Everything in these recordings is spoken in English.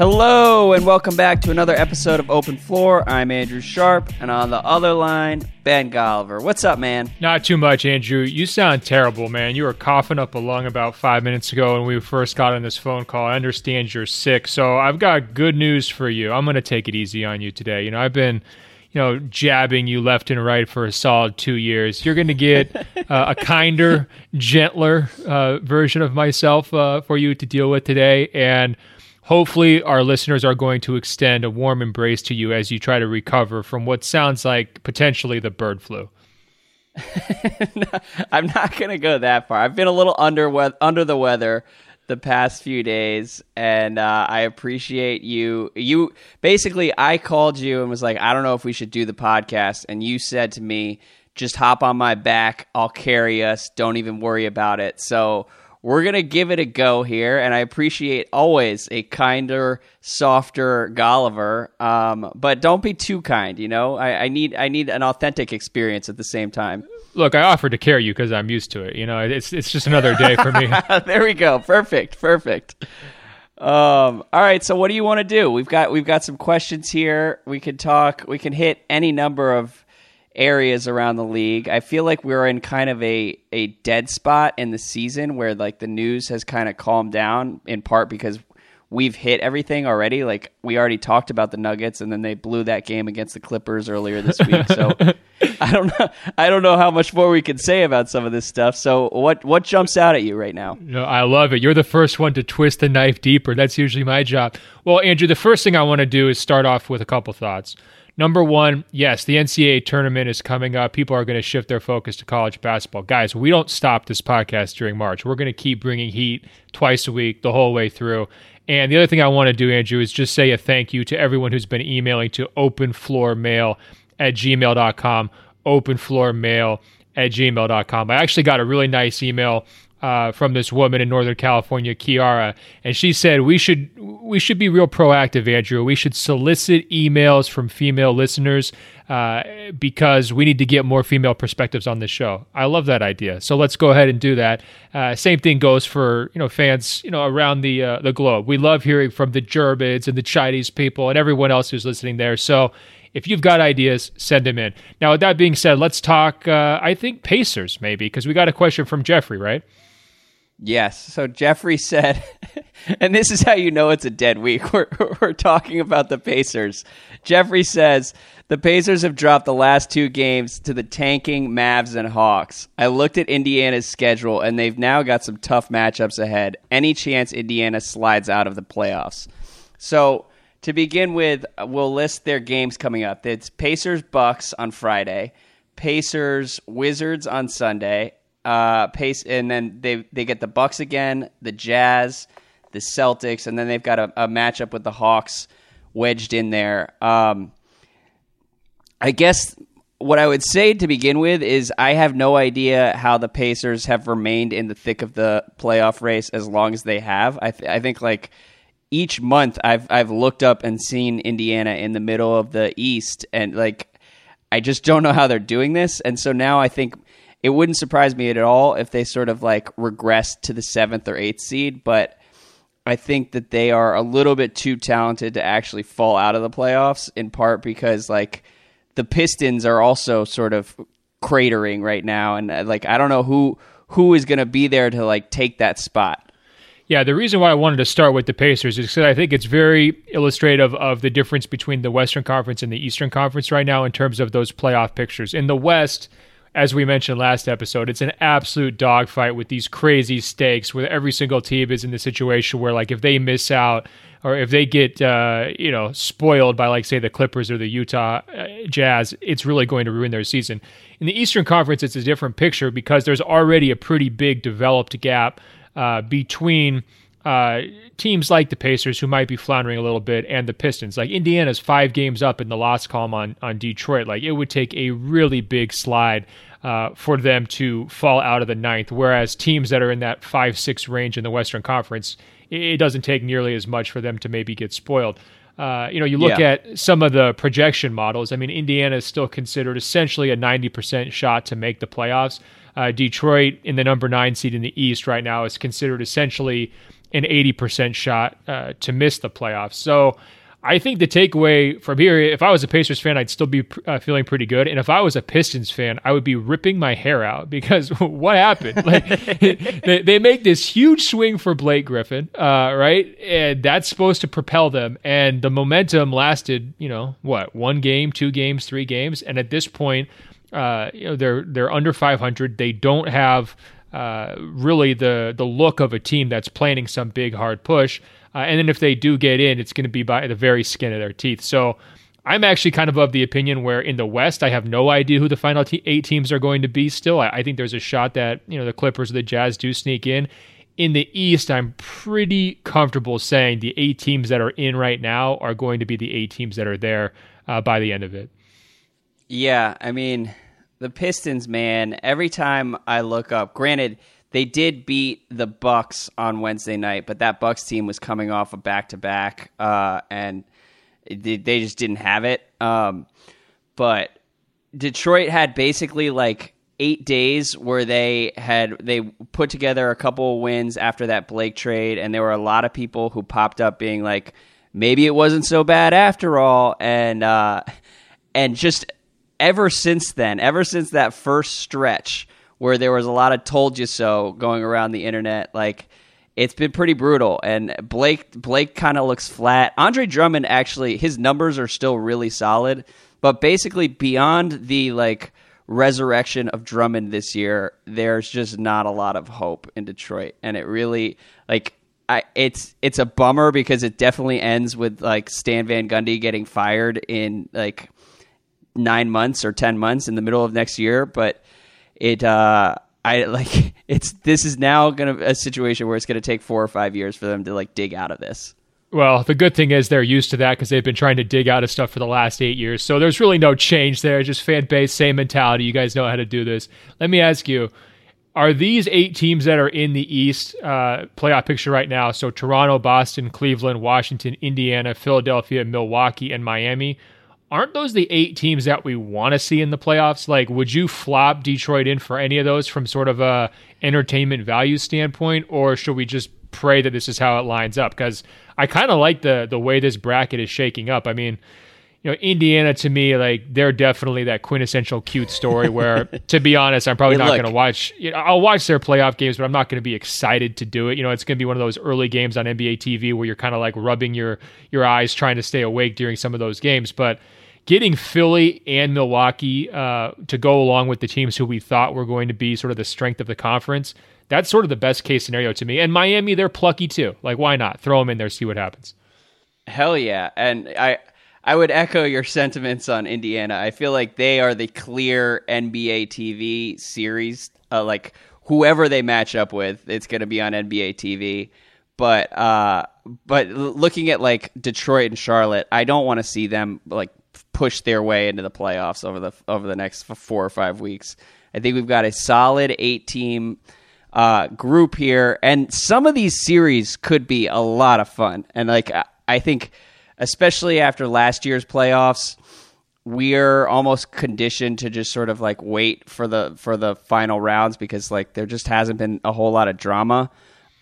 Hello and welcome back to another episode of Open Floor. I'm Andrew Sharp, and on the other line, Ben Golliver. What's up, man? Not too much, Andrew. You sound terrible, man. You were coughing up a lung about five minutes ago when we first got on this phone call. I understand you're sick, so I've got good news for you. I'm going to take it easy on you today. You know, I've been you know, jabbing you left and right for a solid two years. You're going to get uh, a kinder, gentler uh, version of myself uh, for you to deal with today. And hopefully our listeners are going to extend a warm embrace to you as you try to recover from what sounds like potentially the bird flu. I'm not going to go that far. I've been a little under we- under the weather the past few days, and uh, I appreciate you. You basically, I called you and was like, I don't know if we should do the podcast, and you said to me, just hop on my back. I'll carry us. Don't even worry about it. So we're gonna give it a go here, and I appreciate always a kinder, softer Golliver. Um, but don't be too kind. You know, I, I, need I need an authentic experience at the same time. Look, I offered to carry you because I'm used to it. You know, it's it's just another day for me. there we go. Perfect. Perfect. Um, all right. So, what do you want to do? We've got we've got some questions here. We can talk. We can hit any number of areas around the league. I feel like we're in kind of a, a dead spot in the season where like the news has kind of calmed down in part because we've hit everything already. Like we already talked about the Nuggets and then they blew that game against the Clippers earlier this week. So I don't know I don't know how much more we can say about some of this stuff. So what what jumps out at you right now? No, I love it. You're the first one to twist the knife deeper. That's usually my job. Well, Andrew, the first thing I want to do is start off with a couple thoughts. Number one, yes, the NCAA tournament is coming up. People are going to shift their focus to college basketball. Guys, we don't stop this podcast during March. We're going to keep bringing heat twice a week the whole way through. And the other thing I want to do, Andrew, is just say a thank you to everyone who's been emailing to openfloormail at gmail.com, openfloormail at gmail.com. I actually got a really nice email uh, from this woman in Northern California, Kiara, and she said we should we should be real proactive, Andrew. We should solicit emails from female listeners uh, because we need to get more female perspectives on this show. I love that idea. So let's go ahead and do that. Uh, same thing goes for you know fans you know around the uh, the globe. We love hearing from the Germans and the Chinese people and everyone else who's listening there. So if you've got ideas, send them in. Now, with that being said, let's talk. Uh, I think Pacers maybe because we got a question from Jeffrey, right? Yes. So Jeffrey said, and this is how you know it's a dead week. We're, we're talking about the Pacers. Jeffrey says, the Pacers have dropped the last two games to the tanking Mavs and Hawks. I looked at Indiana's schedule, and they've now got some tough matchups ahead. Any chance Indiana slides out of the playoffs? So, to begin with, we'll list their games coming up. It's Pacers Bucks on Friday, Pacers Wizards on Sunday, uh, pace, and then they they get the Bucks again, the Jazz, the Celtics, and then they've got a, a matchup with the Hawks wedged in there. Um, I guess what I would say to begin with is I have no idea how the Pacers have remained in the thick of the playoff race as long as they have. I, th- I think like each month I've I've looked up and seen Indiana in the middle of the East, and like I just don't know how they're doing this. And so now I think it wouldn't surprise me at all if they sort of like regress to the seventh or eighth seed, but I think that they are a little bit too talented to actually fall out of the playoffs, in part because like the Pistons are also sort of cratering right now, and uh, like I don't know who who is going to be there to like take that spot. Yeah, the reason why I wanted to start with the Pacers is because I think it's very illustrative of the difference between the Western Conference and the Eastern Conference right now in terms of those playoff pictures. In the West, as we mentioned last episode, it's an absolute dogfight with these crazy stakes where every single team is in the situation where, like, if they miss out or if they get, uh, you know, spoiled by, like, say, the Clippers or the Utah uh, Jazz, it's really going to ruin their season. In the Eastern Conference, it's a different picture because there's already a pretty big developed gap uh, between uh, teams like the Pacers, who might be floundering a little bit, and the Pistons. Like Indiana's five games up in the loss column on on Detroit. Like it would take a really big slide uh, for them to fall out of the ninth. Whereas teams that are in that five six range in the Western Conference, it doesn't take nearly as much for them to maybe get spoiled. Uh, you know, you look yeah. at some of the projection models. I mean, Indiana is still considered essentially a 90% shot to make the playoffs. Uh, Detroit in the number nine seed in the East right now is considered essentially an 80% shot uh, to miss the playoffs. So I think the takeaway from here, if I was a Pacers fan, I'd still be uh, feeling pretty good. And if I was a Pistons fan, I would be ripping my hair out because what happened? Like, they, they, make this huge swing for Blake Griffin, uh, right? And that's supposed to propel them. And the momentum lasted, you know, what, one game, two games, three games. And at this point, uh, you know, they're they're under 500. They don't have uh, really the the look of a team that's planning some big hard push. Uh, and then if they do get in, it's going to be by the very skin of their teeth. So I'm actually kind of of the opinion where in the West, I have no idea who the final eight teams are going to be still. I, I think there's a shot that, you know, the Clippers or the Jazz do sneak in. In the East, I'm pretty comfortable saying the eight teams that are in right now are going to be the eight teams that are there uh, by the end of it. Yeah, I mean, the Pistons, man, every time I look up, granted, they did beat the Bucks on Wednesday night, but that Bucks team was coming off a back to back, and they just didn't have it. Um, but Detroit had basically like eight days where they had they put together a couple of wins after that Blake trade, and there were a lot of people who popped up being like, maybe it wasn't so bad after all, and uh, and just ever since then, ever since that first stretch where there was a lot of told you so going around the internet. Like it's been pretty brutal. And Blake Blake kind of looks flat. Andre Drummond actually his numbers are still really solid, but basically beyond the like resurrection of Drummond this year, there's just not a lot of hope in Detroit. And it really like I, it's it's a bummer because it definitely ends with like Stan Van Gundy getting fired in like nine months or ten months in the middle of next year, but it uh I like it's this is now gonna a situation where it's gonna take four or five years for them to like dig out of this. Well, the good thing is they're used to that because they've been trying to dig out of stuff for the last eight years. So there's really no change there. Just fan base, same mentality. You guys know how to do this. Let me ask you: Are these eight teams that are in the East uh, playoff picture right now? So Toronto, Boston, Cleveland, Washington, Indiana, Philadelphia, Milwaukee, and Miami aren't those the eight teams that we want to see in the playoffs? Like, would you flop Detroit in for any of those from sort of a entertainment value standpoint, or should we just pray that this is how it lines up? Because I kind of like the the way this bracket is shaking up. I mean. You know, Indiana to me, like they're definitely that quintessential cute story. Where, to be honest, I'm probably not going to watch. You know, I'll watch their playoff games, but I'm not going to be excited to do it. You know, it's going to be one of those early games on NBA TV where you're kind of like rubbing your your eyes trying to stay awake during some of those games. But getting Philly and Milwaukee uh, to go along with the teams who we thought were going to be sort of the strength of the conference, that's sort of the best case scenario to me. And Miami, they're plucky too. Like, why not throw them in there, see what happens? Hell yeah! And I. I would echo your sentiments on Indiana. I feel like they are the clear NBA TV series. Uh, like whoever they match up with, it's going to be on NBA TV. But uh, but looking at like Detroit and Charlotte, I don't want to see them like push their way into the playoffs over the over the next four or five weeks. I think we've got a solid eight team uh, group here, and some of these series could be a lot of fun. And like I think, especially after last year's playoffs, we're almost conditioned to just sort of like wait for the for the final rounds because like there just hasn't been a whole lot of drama.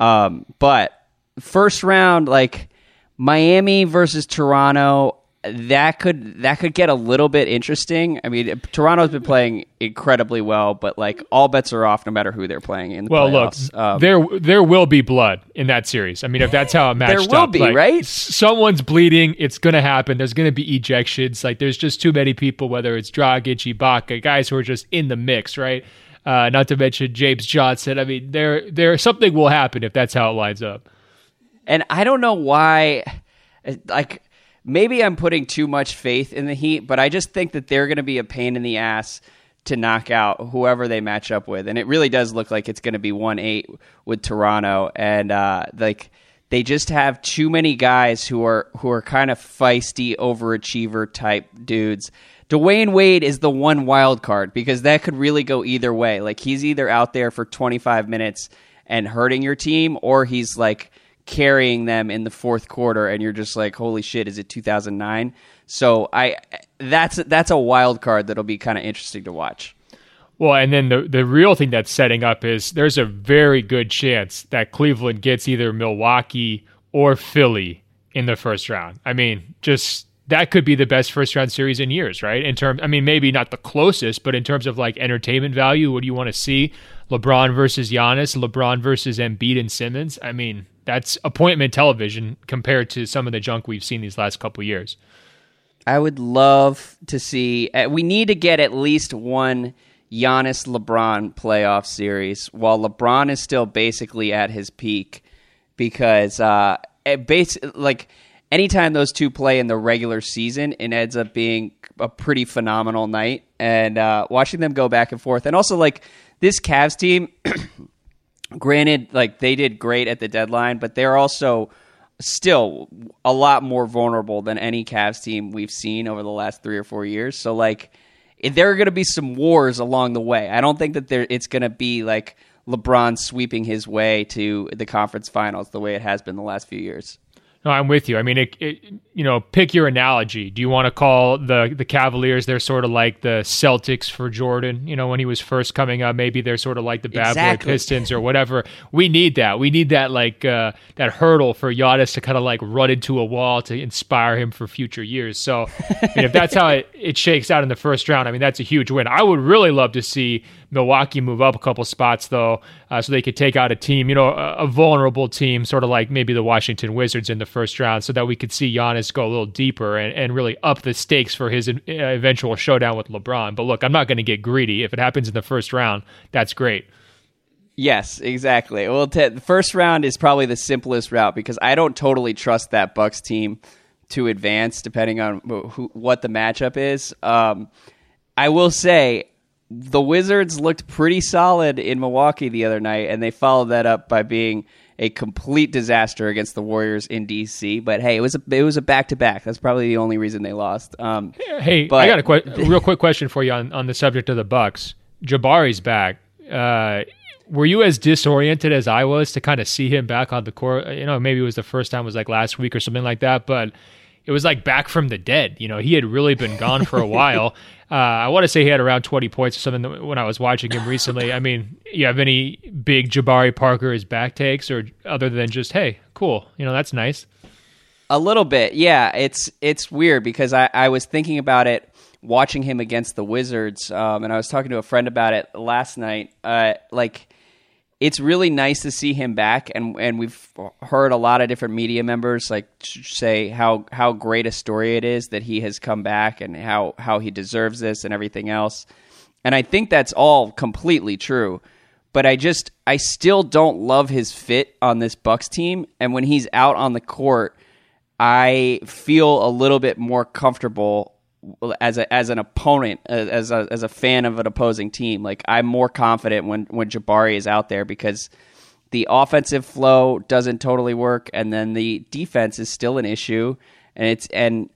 Um, but first round, like Miami versus Toronto, that could that could get a little bit interesting. I mean, Toronto's been playing incredibly well, but like all bets are off no matter who they're playing in. The well, playoffs. look, um, there there will be blood in that series. I mean, if that's how it matched there will up, be like, right. Someone's bleeding. It's going to happen. There's going to be ejections. Like there's just too many people. Whether it's Dragic, Ibaka, guys who are just in the mix, right? Uh, not to mention James Johnson. I mean, there there something will happen if that's how it lines up. And I don't know why, like maybe I'm putting too much faith in the Heat, but I just think that they're going to be a pain in the ass to knock out whoever they match up with, and it really does look like it's going to be one eight with Toronto, and uh, like they just have too many guys who are who are kind of feisty overachiever type dudes. Dwyane Wade is the one wild card because that could really go either way. Like he's either out there for 25 minutes and hurting your team, or he's like carrying them in the fourth quarter and you're just like holy shit is it 2009 so i that's that's a wild card that'll be kind of interesting to watch Well, and then the the real thing that's setting up is there's a very good chance that Cleveland gets either Milwaukee or Philly in the first round. I mean, just that could be the best first round series in years, right? In terms, I mean, maybe not the closest, but in terms of like entertainment value, what do you want to see? LeBron versus Giannis, LeBron versus Embiid and Simmons. I mean, that's appointment television compared to some of the junk we've seen these last couple years. I would love to see. Uh, we need to get at least one Giannis LeBron playoff series while LeBron is still basically at his peak, because uh, base like anytime those two play in the regular season, it ends up being a pretty phenomenal night. And uh, watching them go back and forth, and also like this Cavs team, granted, like they did great at the deadline, but they're also still a lot more vulnerable than any Cavs team we've seen over the last three or four years. So like there are going to be some wars along the way. I don't think that there it's going to be like LeBron sweeping his way to the conference finals the way it has been the last few years. No, I'm with you. I mean, it, it, you know, pick your analogy. Do you want to call the the Cavaliers? They're sort of like the Celtics for Jordan. You know, when he was first coming up, maybe they're sort of like the bad exactly. boy Pistons or whatever. We need that. We need that like uh, that hurdle for Giannis to kind of like run into a wall to inspire him for future years. So, I mean, if that's how it, it shakes out in the first round, I mean, that's a huge win. I would really love to see Milwaukee move up a couple spots though, uh, so they could take out a team, you know, a, a, vulnerable team, sort of like maybe the Washington Wizards in the first round, so that we could see Giannis go a little deeper and, and really up the stakes for his uh, eventual showdown with LeBron. But look, I'm not going to get greedy. If it happens in the first round, that's great. Yes, exactly. Well, t- the first round is probably the simplest route because I don't totally trust that Bucks team to advance, depending on who, what the matchup is. Um, I will say the Wizards looked pretty solid in Milwaukee the other night, and they followed that up by being a complete disaster against the Warriors in DC. But hey, it was a it was a back to back. That's probably the only reason they lost. Um, hey, but, I got a, que- a, real quick question for you on, on the subject of the Bucks. Jabari's back. Uh, were you as disoriented as I was to kind of see him back on the court? You know, maybe it was the first time was like last week or something like that, but it was like back from the dead. You know, he had really been gone for a while. Uh, I want to say he had around 20 points or something when I was watching him recently. I mean, you have any big Jabari Parker as back takes, or other than just, hey, cool, you know, that's nice. A little bit, yeah. It's it's weird because I, I was thinking about it watching him against the Wizards, um, and I was talking to a friend about it last night. Uh, like it's really nice to see him back, and and we've heard a lot of different media members like say how how great a story it is that he has come back and how how he deserves this and everything else. And I think that's all completely true. But I just I still don't love his fit on this Bucks team, and when he's out on the court, I feel a little bit more comfortable as a as an opponent as a as a fan of an opposing team like I'm more confident when when Jabari is out there because the offensive flow doesn't totally work and then the defense is still an issue and it's and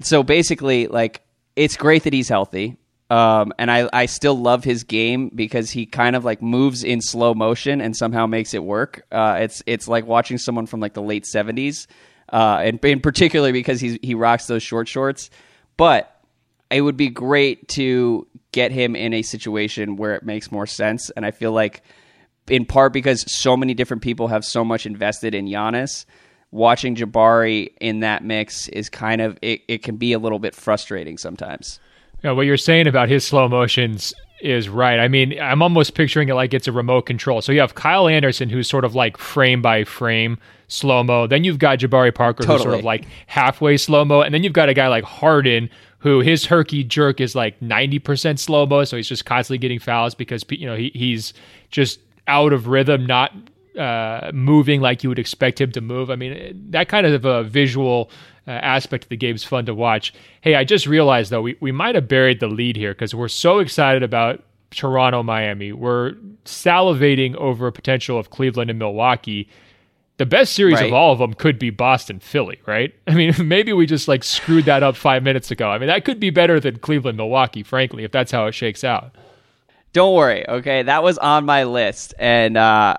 so basically like it's great that he's healthy um, and I, I still love his game because he kind of like moves in slow motion and somehow makes it work. Uh, it's it's like watching someone from like the late seventies, uh, and in particular because he he rocks those short shorts. But it would be great to get him in a situation where it makes more sense. And I feel like, in part because so many different people have so much invested in Giannis, watching Jabari in that mix is kind of, it, it can be a little bit frustrating sometimes. Yeah, what you're saying about his slow motions is right. I mean, I'm almost picturing it like it's a remote control. So you have Kyle Anderson, who's sort of like frame by frame slow mo. Then you've got Jabari Parker, totally. who's sort of like halfway slow mo. And then you've got a guy like Harden, who his herky jerk is like 90% slow mo. So he's just constantly getting fouls because, you know, he, he's just out of rhythm, not uh, moving like you would expect him to move. I mean, that kind of a visual uh, aspect of the game is fun to watch. Hey, I just realized though, we, we might have buried the lead here because we're so excited about Toronto, Miami. We're salivating over a potential of Cleveland and Milwaukee. The best series right. of all of them could be Boston, Philly, right? I mean, maybe we just like screwed that up five minutes ago. I mean, that could be better than Cleveland, Milwaukee, frankly, if that's how it shakes out. Don't worry, okay? That was on my list. And uh,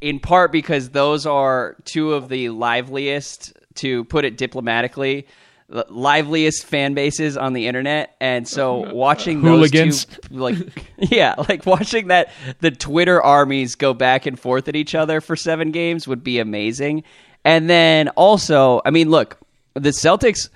in part because those are two of the liveliest, to put it diplomatically, liveliest fan bases on the internet, and so watching Hooligans. those two, like yeah, like watching that the Twitter armies go back and forth at each other for seven games would be amazing. And then also, I mean, look, the Celtics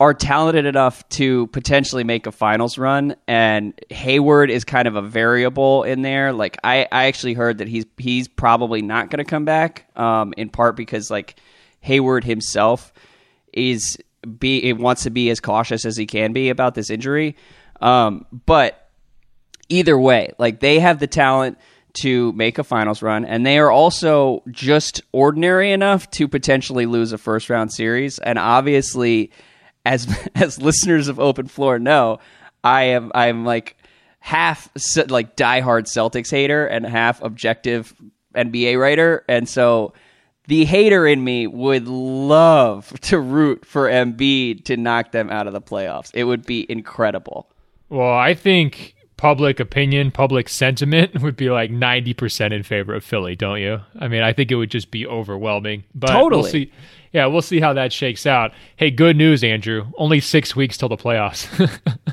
are talented enough to potentially make a finals run, and Hayward is kind of a variable in there. Like I, I actually heard that he's he's probably not going to come back, um, in part because like Hayward himself is be wants to be as cautious as he can be about this injury. Um, but either way, like they have the talent to make a finals run, and they are also just ordinary enough to potentially lose a first round series. And obviously, as as listeners of Open Floor know, I am I'm like half like diehard Celtics hater and half objective NBA writer, and so the hater in me would love to root for Embiid to knock them out of the playoffs. It would be incredible. Well, I think public opinion, public sentiment would be like 90% in favor of Philly, don't you? I mean, I think it would just be overwhelming. But totally. We'll see. Yeah, we'll see how that shakes out. Hey, good news, Andrew. Only six weeks till the playoffs.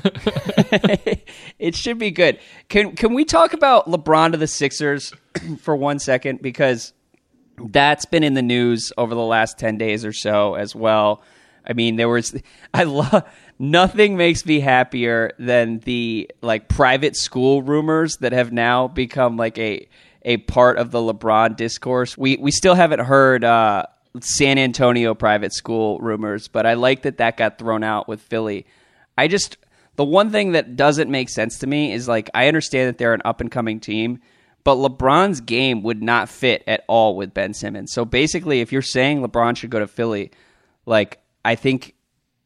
it should be good. Can can we talk about LeBron to the Sixers for one second? Because that's been in the news over the last 10 days or so as well. I mean, there was, I love, nothing makes me happier than the like private school rumors that have now become like a, a part of the LeBron discourse. We, we still haven't heard, uh, San Antonio private school rumors, but I like that that got thrown out with Philly. I just, the one thing that doesn't make sense to me is like, I understand that they're an up and coming team but LeBron's game would not fit at all with Ben Simmons. So basically, if you're saying LeBron should go to Philly, like I think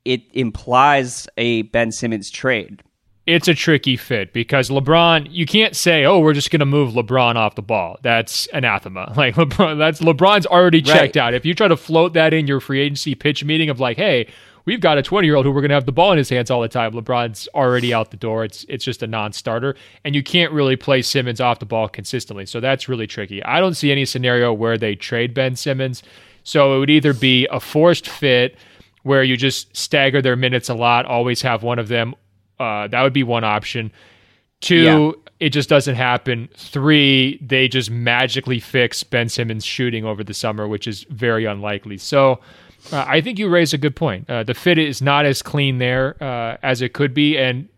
it implies a Ben Simmons trade. It's a tricky fit because LeBron, you can't say, "Oh, we're just going to move LeBron off the ball." That's anathema. Like LeBron, that's LeBron's already checked right. out. If you try to float that in your free agency pitch meeting of like, "Hey, we've got a 20 year old who we're going to have the ball in his hands all the time. LeBron's already out the door. It's it's just a non starter, and you can't really play Simmons off the ball consistently. So that's really tricky. I don't see any scenario where they trade Ben Simmons. So it would either be a forced fit where you just stagger their minutes a lot, always have one of them. Uh, that would be one option. Two, yeah. it just doesn't happen. Three, they just magically fix Ben Simmons shooting over the summer, which is very unlikely. So uh, I think you raise a good point. Uh, the fit is not as clean there uh, as it could be, and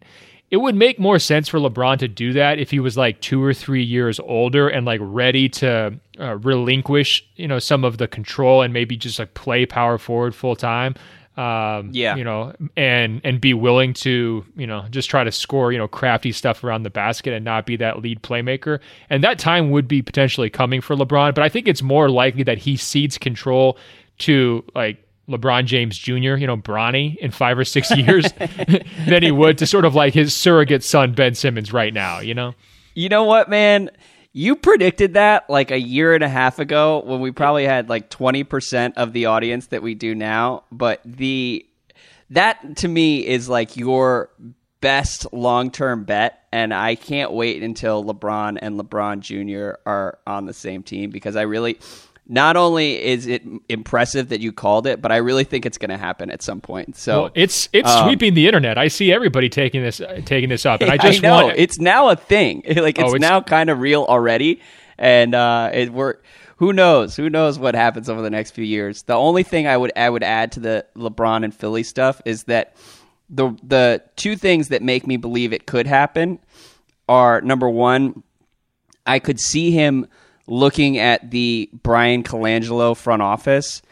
it would make more sense for LeBron to do that if he was like two or three years older and like ready to uh, relinquish, you know, some of the control and maybe just like play power forward full time. Um, yeah, you know, and and be willing to, you know, just try to score, you know, crafty stuff around the basket and not be that lead playmaker. And that time would be potentially coming for LeBron, but I think it's more likely that he cedes control to like LeBron James Jr., you know, Bronny in five or six years than he would to sort of like his surrogate son, Ben Simmons, right now, you know? You know what, man? You predicted that like a year and a half ago when we probably had like 20% of the audience that we do now. But the, that to me is like your best long term bet. And I can't wait until LeBron and LeBron Jr. are on the same team because I really, not only is it impressive that you called it, but I really think it's going to happen at some point. So well, it's it's um, sweeping the internet. I see everybody taking this uh, taking this up, and I just I know want it's now a thing. Like it's, oh, it's now kind of real already, and uh, it we're who knows who knows what happens over the next few years. The only thing I would I would add to the LeBron and Philly stuff is that the the two things that make me believe it could happen are number one, I could see him looking at the Bryan Colangelo front office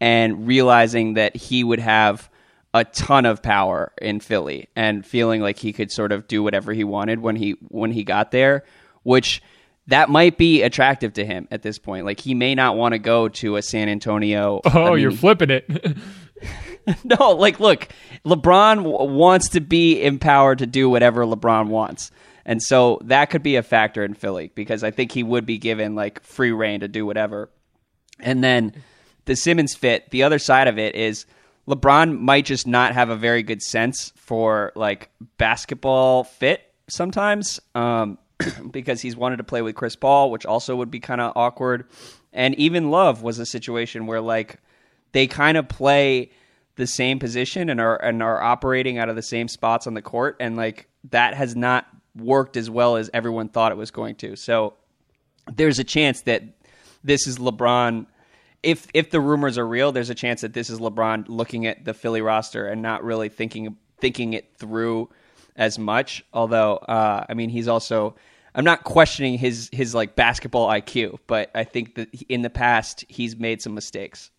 and realizing that he would have a ton of power in Philly and feeling like he could sort of do whatever he wanted when he when he got there, which that might be attractive to him at this point. Like he may not want to go to a San Antonio. Oh, I mean, you're flipping it. no, like look, LeBron w- wants to be empowered to do whatever LeBron wants. And so that could be a factor in Philly because I think he would be given like free reign to do whatever. And then the Simmons fit, the other side of it is LeBron might just not have a very good sense for like basketball fit sometimes um, because he's wanted to play with Chris Paul, which also would be kind of awkward. And even Love was a situation where like they kind of play the same position and are and are operating out of the same spots on the court, and like that has not worked as well as everyone thought it was going to. So there's a chance that this is LeBron. If if the rumors are real, there's a chance that this is LeBron looking at the Philly roster and not really thinking thinking it through as much. Although, uh, I mean, he's also I'm not questioning his his like basketball IQ, but I think that in the past he's made some mistakes.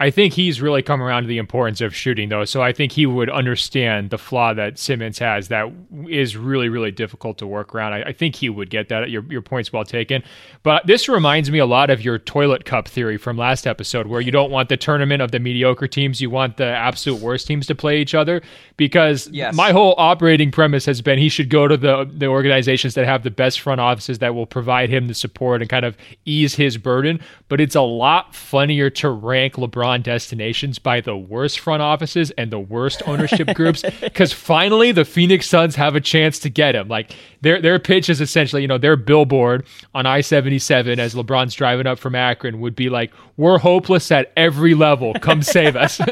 I think he's really come around to the importance of shooting, though. So I think he would understand the flaw that Simmons has that is really, really difficult to work around. I, I, think he would get that. Your, your point's well taken. But this reminds me a lot of your toilet cup theory from last episode, where you don't want the tournament of the mediocre teams, you want the absolute worst teams to play each other. Because yes. my whole operating premise has been he should go to the, the organizations that have the best front offices that will provide him the support and kind of ease his burden. But it's a lot funnier to rank LeBron LeBron destinations by the worst front offices and the worst ownership groups because finally the Phoenix Suns have a chance to get him. Like their their pitch is essentially, you know, their billboard on I seventy seven as LeBron's driving up from Akron would be like, "We're hopeless at every level. Come save us."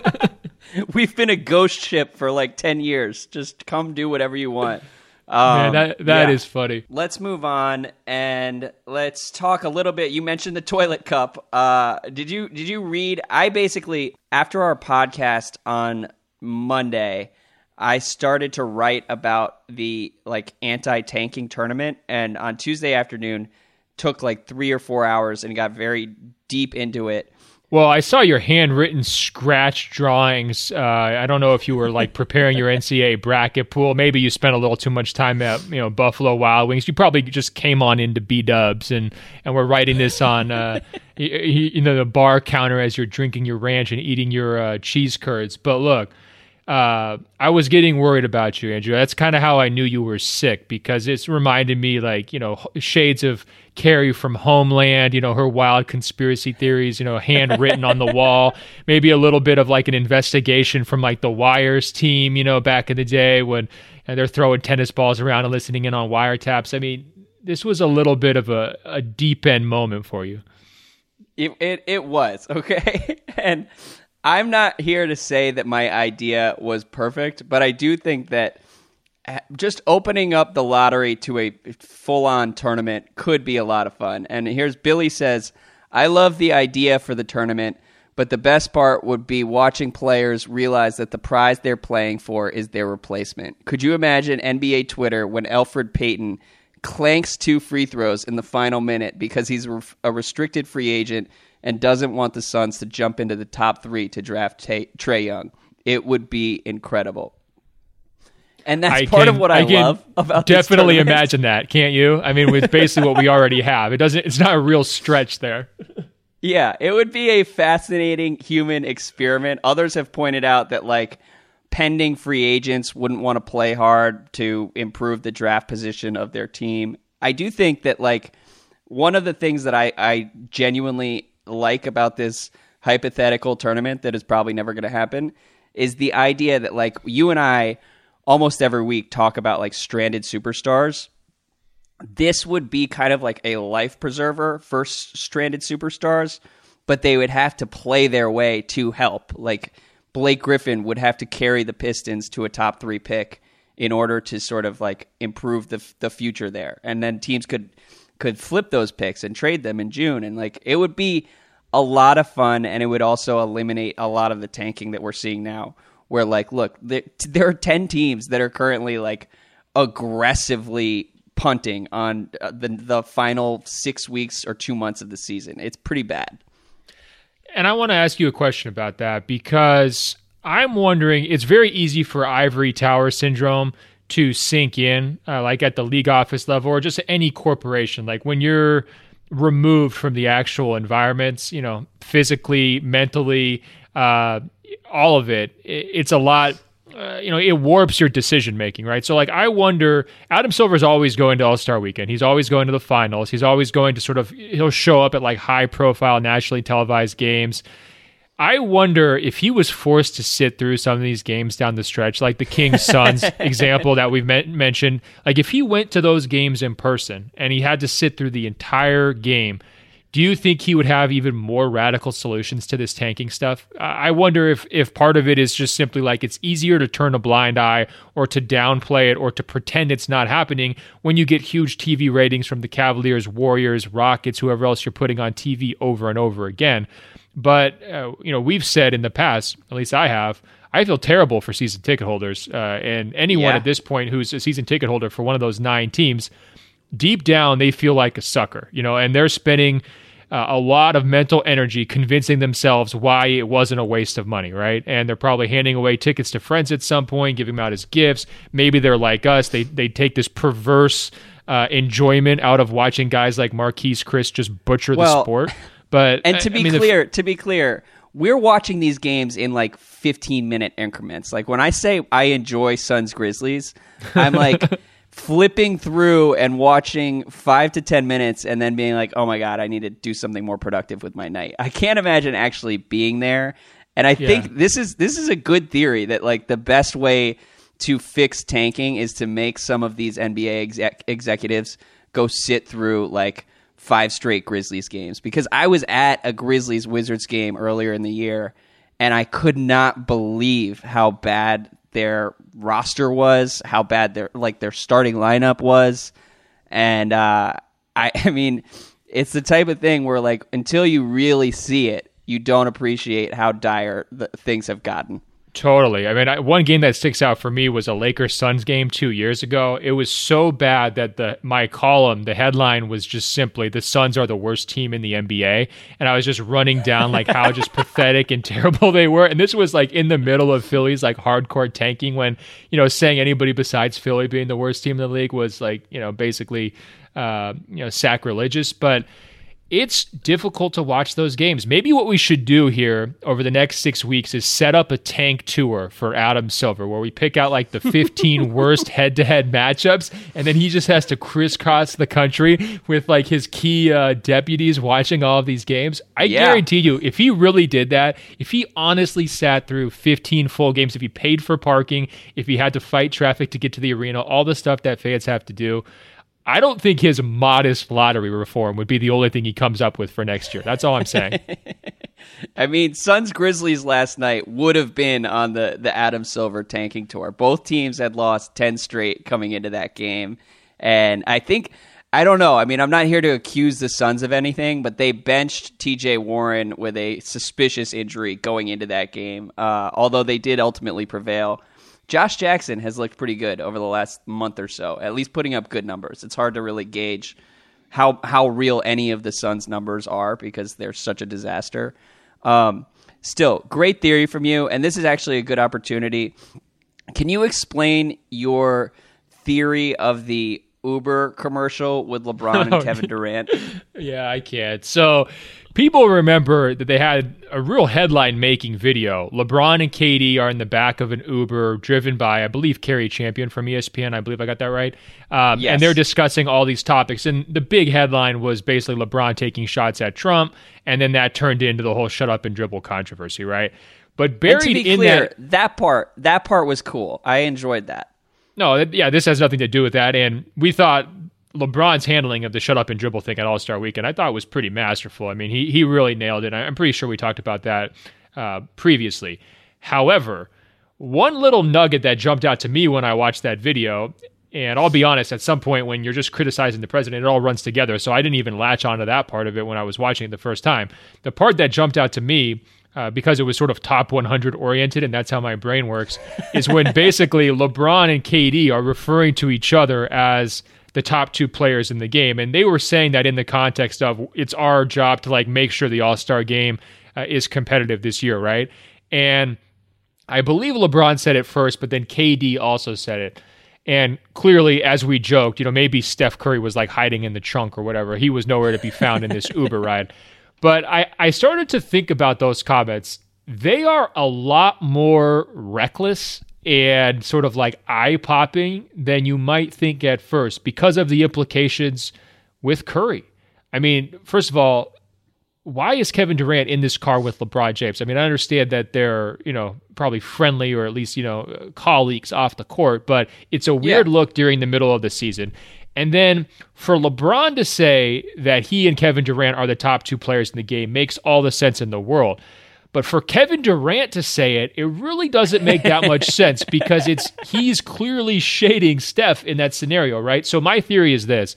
We've been a ghost ship for like ten years. Just come do whatever you want. Um, Man, that that yeah. is funny. Let's move on and let's talk a little bit. You mentioned the toilet cup. Uh, did you did you read? I basically after our podcast on Monday, I started to write about the like anti tanking tournament, and on Tuesday afternoon, took like three or four hours and got very deep into it. Well, I saw your handwritten scratch drawings. Uh, I don't know if you were like preparing your NCAA bracket pool. Maybe you spent a little too much time at you know Buffalo Wild Wings. You probably just came on into B Dubs and and we're writing this on uh, you, you know the bar counter as you're drinking your ranch and eating your uh, cheese curds. But look, uh, I was getting worried about you, Andrew. That's kind of how I knew you were sick because it's reminded me, like, you know, shades of Carrie from Homeland, you know, her wild conspiracy theories, you know, handwritten on the wall. Maybe a little bit of like an investigation from like the Wires team, you know, back in the day when they're throwing tennis balls around and listening in on wiretaps. I mean, this was a little bit of a, a deep end moment for you. It, it, it was, okay? and I'm not here to say that my idea was perfect, but I do think that eh, just opening up the lottery to a full on tournament could be a lot of fun. And here's Billy says, I love the idea for the tournament, but the best part would be watching players realize that the prize they're playing for is their replacement. Could you imagine NBA Twitter when Elfrid Payton clanks two free throws in the final minute because he's a restricted free agent and doesn't want the Suns to jump into the top three to draft Trae Young. It would be incredible. And that's I part can, of what I, I love about definitely imagine that, can't you? I mean, with basically what we already have, it doesn't. It's not a real stretch there. yeah, it would be a fascinating human experiment. Others have pointed out that like pending free agents wouldn't want to play hard to improve the draft position of their team. I do think that like one of the things that I, I genuinely like about this hypothetical tournament that is probably never going to happen is the idea that like you and I almost every week talk about like stranded superstars. This would be kind of like a life preserver for stranded superstars, but they would have to play their way to help. Like Blake Griffin would have to carry the Pistons to a top 3 pick in order to sort of like improve the the future there. And then teams could could flip those picks and trade them in June and like it would be a lot of fun and it would also eliminate a lot of the tanking that we're seeing now where like look there, there are 10 teams that are currently like aggressively punting on uh, the the final 6 weeks or 2 months of the season. It's pretty bad. And I want to ask you a question about that because I'm wondering it's very easy for ivory tower syndrome to sink in uh, like at the league office level or just any corporation. Like when you're removed from the actual environments, you know, physically, mentally, uh, all of it. It's a lot. Uh, you know, it warps your decision making, right? So, like, I wonder. Adam Silver is always going to All Star Weekend. He's always going to the finals. He's always going to sort of. He'll show up at like high profile, nationally televised games. I wonder if he was forced to sit through some of these games down the stretch, like the Kings Suns example that we've mentioned. Like if he went to those games in person and he had to sit through the entire game, Do you think he would have even more radical solutions to this tanking stuff? I wonder if if part of it is just simply like it's easier to turn a blind eye or to downplay it or to pretend it's not happening when you get huge TV ratings from the Cavaliers, Warriors, Rockets, whoever else you're putting on TV over and over again. But uh, you know, we've said in the past, at least I have, I feel terrible for season ticket holders uh, and anyone Yeah. at this point who's a season ticket holder for one of those nine teams. Deep down, they feel like a sucker, you know, and they're spending uh, a lot of mental energy convincing themselves why it wasn't a waste of money, right? And they're probably handing away tickets to friends at some point, giving them out as gifts. Maybe they're like us; they they take this perverse uh, enjoyment out of watching guys like Marquese Chriss just butcher the Well, sport. But And to I be mean, the- clear, to be clear, we're watching these games in like 15 minute increments. Like when I say I enjoy Suns Grizzlies, I'm like flipping through and watching 5 to 10 minutes and then being like, "Oh my god, I need to do something more productive with my night." I can't imagine actually being there. And I Yeah. think this is this is a good theory that like the best way to fix tanking is to make some of these NBA exec- executives go sit through like five straight Grizzlies games because I was at a Grizzlies Wizards game earlier in the year and I could not believe how bad their roster was, how bad their like their starting lineup was. And uh I I mean it's the type of thing where like until you really see it, you don't appreciate how dire the things have gotten. Totally. I mean, I, one game that sticks out for me was a Lakers Suns game two years ago. It was so bad that the my column, the headline was just simply "The Suns are the worst team in the NBA," and I was just running down like how just pathetic and terrible they were. And this was like in the middle of Philly's like hardcore tanking, when you know saying anybody besides Philly being the worst team in the league was like you know basically uh, you know sacrilegious, but it's difficult to watch those games. Maybe what we should do here over the next six weeks is set up a tank tour for Adam Silver where we pick out like the 15 worst head to head matchups, and then he just has to crisscross the country with like his key uh, deputies watching all of these games. I Yeah. guarantee you, if he really did that, if he honestly sat through 15 full games, if he paid for parking, if he had to fight traffic to get to the arena, all the stuff that fans have to do, I don't think his modest lottery reform would be the only thing he comes up with for next year. That's all I'm saying. I mean, Suns Grizzlies last night would have been on the the Adam Silver tanking tour. Both teams had lost 10 straight coming into that game. And I think I don't know. I mean, I'm not here to accuse the Suns of anything, but they benched TJ Warren with a suspicious injury going into that game. Uh, although they did ultimately prevail. Josh Jackson has looked pretty good over the last month or so, at least putting up good numbers. It's hard to really gauge how how real any of the Suns numbers are because they're such a disaster. Um, still, great theory from you, and this is actually a good opportunity. Can you explain your theory of the Uber commercial with LeBron and Oh, Kevin Durant? yeah, I can't. So people remember that they had a real headline making video. LeBron and KD are in the back of an Uber driven by, I believe, Cari Champion from ESPN. I believe I got that right. Um, Yes. And they're discussing all these topics. And the big headline was basically LeBron taking shots at Trump. And then that turned into the whole shut up and dribble controversy, right? But buried to be in clear, that that part that part was cool. I enjoyed that. No, yeah, this has nothing to do with that. And we thought LeBron's handling of the shut up and dribble thing at All Star Weekend, I thought was pretty masterful. I mean, he he really nailed it. I'm pretty sure we talked about that uh, previously. However, one little nugget that jumped out to me when I watched that video, and I'll be honest, at some point when you're just criticizing the president, it all runs together. So I didn't even latch onto that part of it when I was watching it the first time. The part that jumped out to me uh, because it was sort of top 100 oriented, and that's how my brain works, is when basically LeBron and KD are referring to each other as the top two players in the game, and they were saying that in the context of it's our job to like make sure the All Star game uh, is competitive this year, right? And I believe LeBron said it first, but then KD also said it. And clearly, as we joked, you know, maybe Steph Curry was like hiding in the trunk or whatever. He was nowhere to be found in this Uber ride. But I, I started to think about those comments. They are a lot more reckless and sort of like eye popping than you might think at first because of the implications with Curry. I mean, first of all, why is Kevin Durant in this car with LeBron James? I mean, I understand that they're, you know, probably friendly or at least, you know, colleagues off the court, but it's a weird Yeah. look during the middle of the season. And then for LeBron to say that he and Kevin Durant are the top two players in the game makes all the sense in the world. But for Kevin Durant to say it, it really doesn't make that much sense because it's he's clearly shading Steph in that scenario, right? So my theory is this.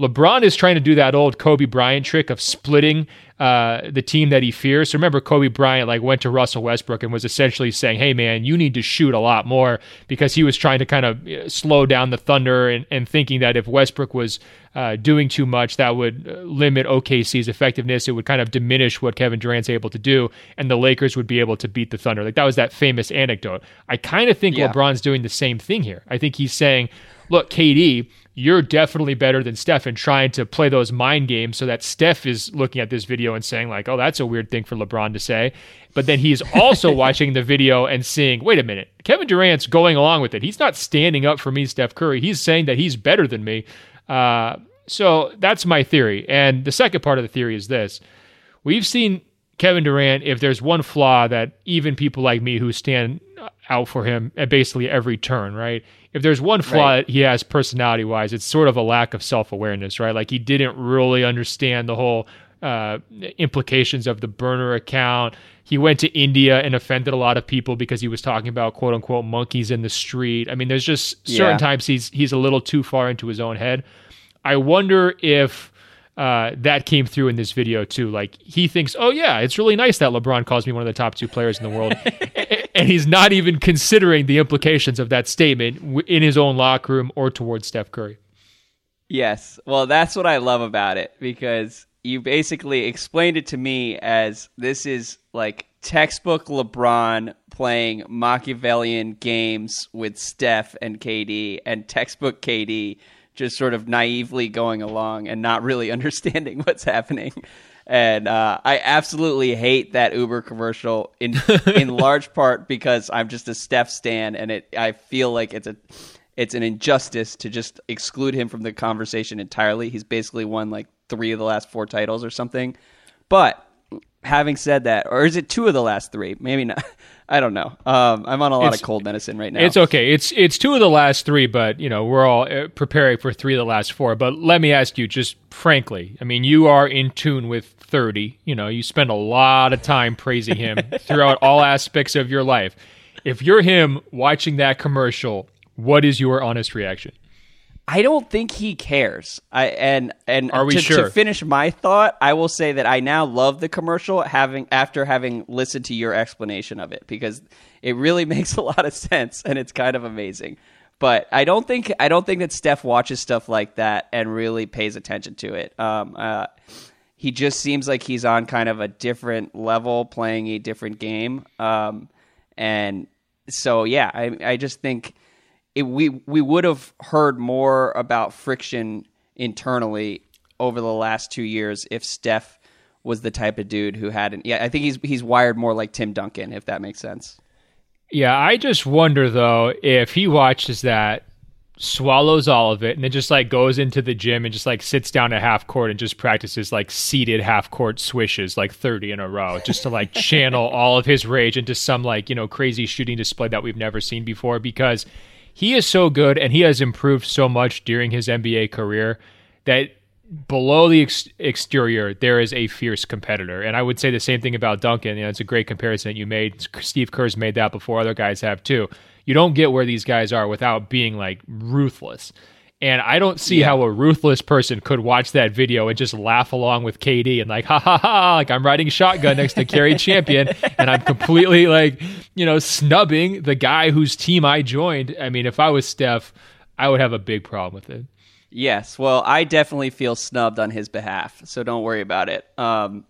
LeBron is trying to do that old Kobe Bryant trick of splitting uh, the team that he fears. So remember, Kobe Bryant like went to Russell Westbrook and was essentially saying, "Hey, man, you need to shoot a lot more," because he was trying to kind of uh, slow down the Thunder and, and thinking that if Westbrook was uh, doing too much, that would uh, limit OKC's effectiveness. It would kind of diminish what Kevin Durant's able to do, and the Lakers would be able to beat the Thunder. Like that was that famous anecdote. I kind of think yeah. LeBron's doing the same thing here. I think he's saying, "Look, KD." You're definitely better than Steph and trying to play those mind games so that Steph is looking at this video and saying, like, oh, that's a weird thing for LeBron to say. But then he's also watching the video and seeing, wait a minute, Kevin Durant's going along with it. He's not standing up for me, Steph Curry. He's saying that he's better than me. Uh, so that's my theory. And the second part of the theory is this we've seen Kevin Durant, if there's one flaw that even people like me who stand out for him at basically every turn, right? if there's one flaw right. he has personality wise, it's sort of a lack of self awareness, right? Like he didn't really understand the whole uh, implications of the burner account. He went to India and offended a lot of people because he was talking about quote unquote monkeys in the street. I mean, there's just certain yeah. times he's he's a little too far into his own head. I wonder if uh, that came through in this video too. Like he thinks, oh yeah, it's really nice that LeBron calls me one of the top two players in the world, and he's not even considering the implications of that statement in his own locker room or towards Steph Curry. Yes, well, that's what I love about it because you basically explained it to me as this is like textbook LeBron playing Machiavellian games with Steph and KD, and textbook KD just sort of naively going along and not really understanding what's happening. And uh, I absolutely hate that Uber commercial in in large part because I'm just a Steph stan, and it I feel like it's a it's an injustice to just exclude him from the conversation entirely. He's basically won like three of the last four titles or something. But having said that, or is it two of the last three? Maybe not. I don't know. Um, I'm on a lot it's, of cold medicine right now. It's okay. It's it's two of the last three, but you know we're all uh, preparing for three of the last four. But let me ask you, just frankly, I mean, you are in tune with 30. You know, you spend a lot of time praising him throughout all aspects of your life. If you're him watching that commercial, what is your honest reaction? I don't think he cares. I and and Are we to, sure? to finish my thought, I will say that I now love the commercial having after having listened to your explanation of it because it really makes a lot of sense and it's kind of amazing. But I don't think I don't think that Steph watches stuff like that and really pays attention to it. Um, uh, he just seems like he's on kind of a different level, playing a different game. Um, and so yeah, I I just think it, we we would have heard more about friction internally over the last two years if Steph was the type of dude who hadn't. Yeah, I think he's he's wired more like Tim Duncan, if that makes sense. Yeah, I just wonder though if he watches that, swallows all of it, and then just like goes into the gym and just like sits down at half court and just practices like seated half court swishes like 30 in a row just to like channel all of his rage into some like, you know, crazy shooting display that we've never seen before because he is so good and he has improved so much during his NBA career that below the ex- exterior there is a fierce competitor. And i would say the same thing about duncan. You know, it's a great comparison that you made. Steve kerr's made that before. Other guys have too. You don't get where these guys are without being like ruthless and I don't see yeah. how a ruthless person could watch that video and just laugh along with KD and like, ha ha ha, like I'm riding shotgun next to Cari Champion and I'm completely like, you know, snubbing the guy whose team I joined. I mean, if I was Steph, I would have a big problem with it. Yes. Well, I definitely feel snubbed on his behalf. So don't worry about it. Um,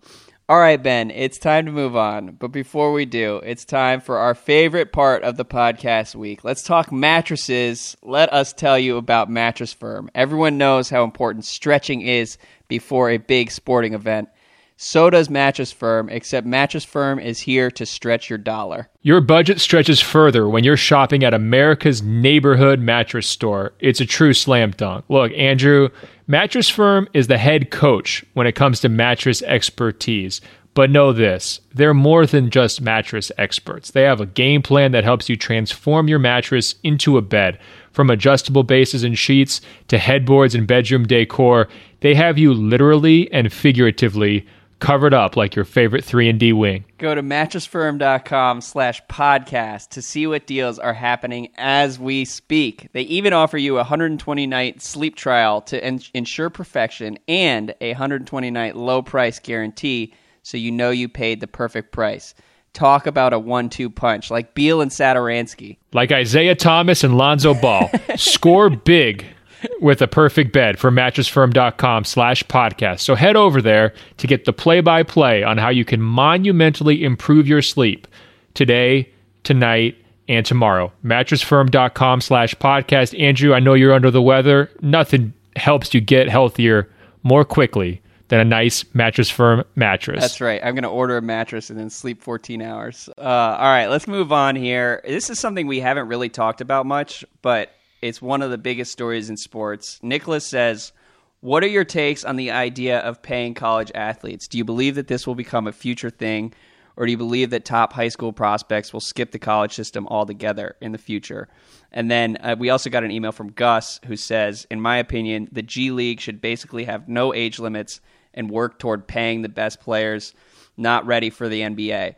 all right, Ben, it's time to move on. But before we do, it's time for our favorite part of the podcast week. Let's talk mattresses. Let us tell you about Mattress Firm. Everyone knows how important stretching is before a big sporting event. So does Mattress Firm, except Mattress Firm is here to stretch your dollar. Your budget stretches further when you're shopping at America's neighborhood mattress store. It's a true slam dunk. Look, Andrew, Mattress Firm is the head coach when it comes to mattress expertise. But know this they're more than just mattress experts. They have a game plan that helps you transform your mattress into a bed. From adjustable bases and sheets to headboards and bedroom decor, they have you literally and figuratively covered up like your favorite 3&D wing. Go to mattressfirm.com slash podcast to see what deals are happening as we speak. They even offer you a 120-night sleep trial to ensure perfection and a 120-night low price guarantee so you know you paid the perfect price. Talk about a one-two punch like Beal and Satoransky. Like Isaiah Thomas and Lonzo Ball. Score big with a perfect bed for mattressfirm.com slash podcast. So head over there to get the play-by-play on how you can monumentally improve your sleep today, tonight, and tomorrow. Mattressfirm.com slash podcast. Andrew, I know you're under the weather. Nothing helps you get healthier more quickly than a nice mattress firm mattress. That's right. I'm going to order a mattress and then sleep 14 hours. Uh, all right, let's move on here. This is something we haven't really talked about much, but it's one of the biggest stories in sports. Nicholas says, What are your takes on the idea of paying college athletes? Do you believe that this will become a future thing, or do you believe that top high school prospects will skip the college system altogether in the future? And then uh, we also got an email from Gus who says, In my opinion, the G League should basically have no age limits and work toward paying the best players not ready for the NBA.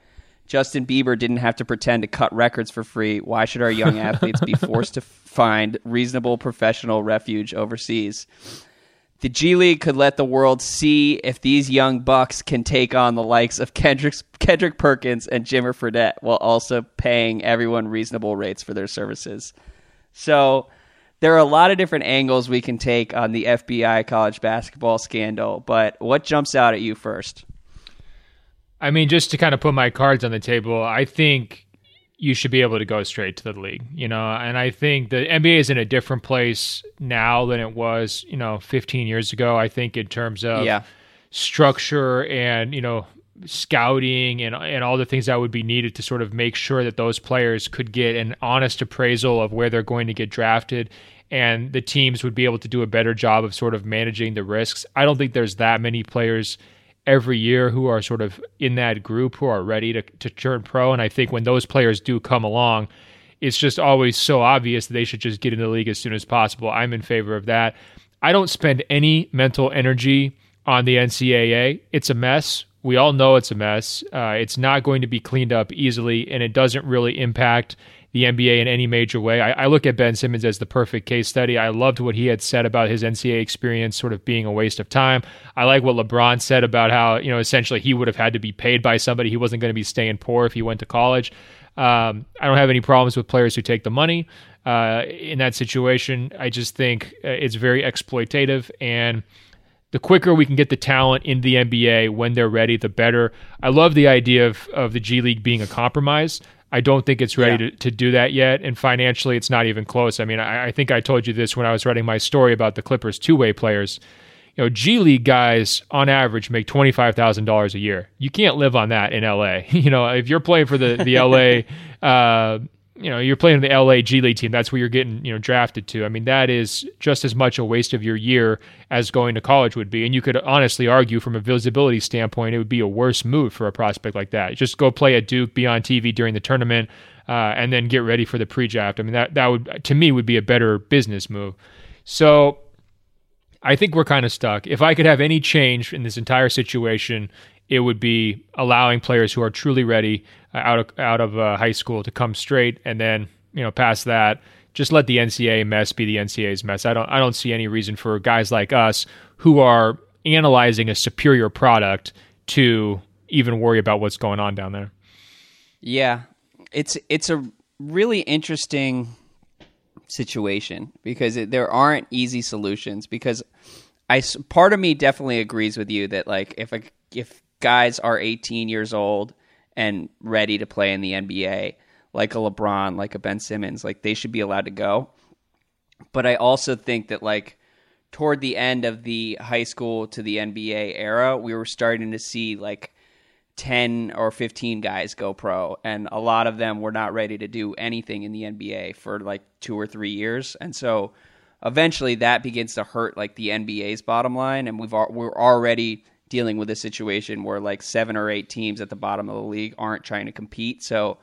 Justin Bieber didn't have to pretend to cut records for free. Why should our young athletes be forced to find reasonable professional refuge overseas? The G League could let the world see if these young bucks can take on the likes of Kendrick, Kendrick Perkins and Jimmer Fredette while also paying everyone reasonable rates for their services. So there are a lot of different angles we can take on the FBI college basketball scandal, but what jumps out at you first? I mean, just to kind of put my cards on the table, I think you should be able to go straight to the league, you know, and I think the NBA is in a different place now than it was, you know, 15 years ago. I think in terms of yeah. structure and, you know, scouting and and all the things that would be needed to sort of make sure that those players could get an honest appraisal of where they're going to get drafted and the teams would be able to do a better job of sort of managing the risks. I don't think there's that many players every year who are sort of in that group who are ready to to turn pro and I think when those players do come along it's just always so obvious that they should just get in the league as soon as possible. I'm in favor of that. I don't spend any mental energy on the NCAA. It's a mess. We all know it's a mess. Uh, it's not going to be cleaned up easily, and it doesn't really impact the NBA in any major way. I, I, look at Ben Simmons as the perfect case study. I loved what he had said about his NCAA experience sort of being a waste of time. I like what LeBron said about how, you know, essentially he would have had to be paid by somebody. He wasn't going to be staying poor if he went to college. Um, I don't have any problems with players who take the money uh, in that situation. I just think uh, it's very exploitative and the quicker we can get the talent in the NBA when they're ready, the better. I love the idea of, of the G League being a compromise. I don't think it's ready yeah. to, to do that yet. And financially, it's not even close. I mean, I, I think I told you this when I was writing my story about the Clippers two way players. You know, G League guys on average make twenty five thousand dollars a year. You can't live on that in LA. you know, if you're playing for the the LA uh, you know, you're playing the LA G League team. That's where you're getting, you know, drafted to. I mean, that is just as much a waste of your year as going to college would be. And you could honestly argue from a visibility standpoint, it would be a worse move for a prospect like that. Just go play at Duke, be on TV during the tournament, uh, and then get ready for the pre-draft. I mean, that that would to me would be a better business move. So I think we're kind of stuck. If I could have any change in this entire situation, it would be allowing players who are truly ready out of out of uh, high school to come straight, and then you know past that, just let the NCAA mess be the NCAA's mess. I don't I don't see any reason for guys like us who are analyzing a superior product to even worry about what's going on down there. Yeah, it's it's a really interesting situation because it, there aren't easy solutions because I part of me definitely agrees with you that like if a, if guys are 18 years old and ready to play in the NBA, like a LeBron, like a Ben Simmons, like they should be allowed to go. But I also think that like toward the end of the high school to the NBA era, we were starting to see like 10 or 15 guys go pro and a lot of them were not ready to do anything in the NBA for like 2 or 3 years. And so eventually that begins to hurt like the NBA's bottom line and we've we're already dealing with a situation where like seven or eight teams at the bottom of the league aren't trying to compete. So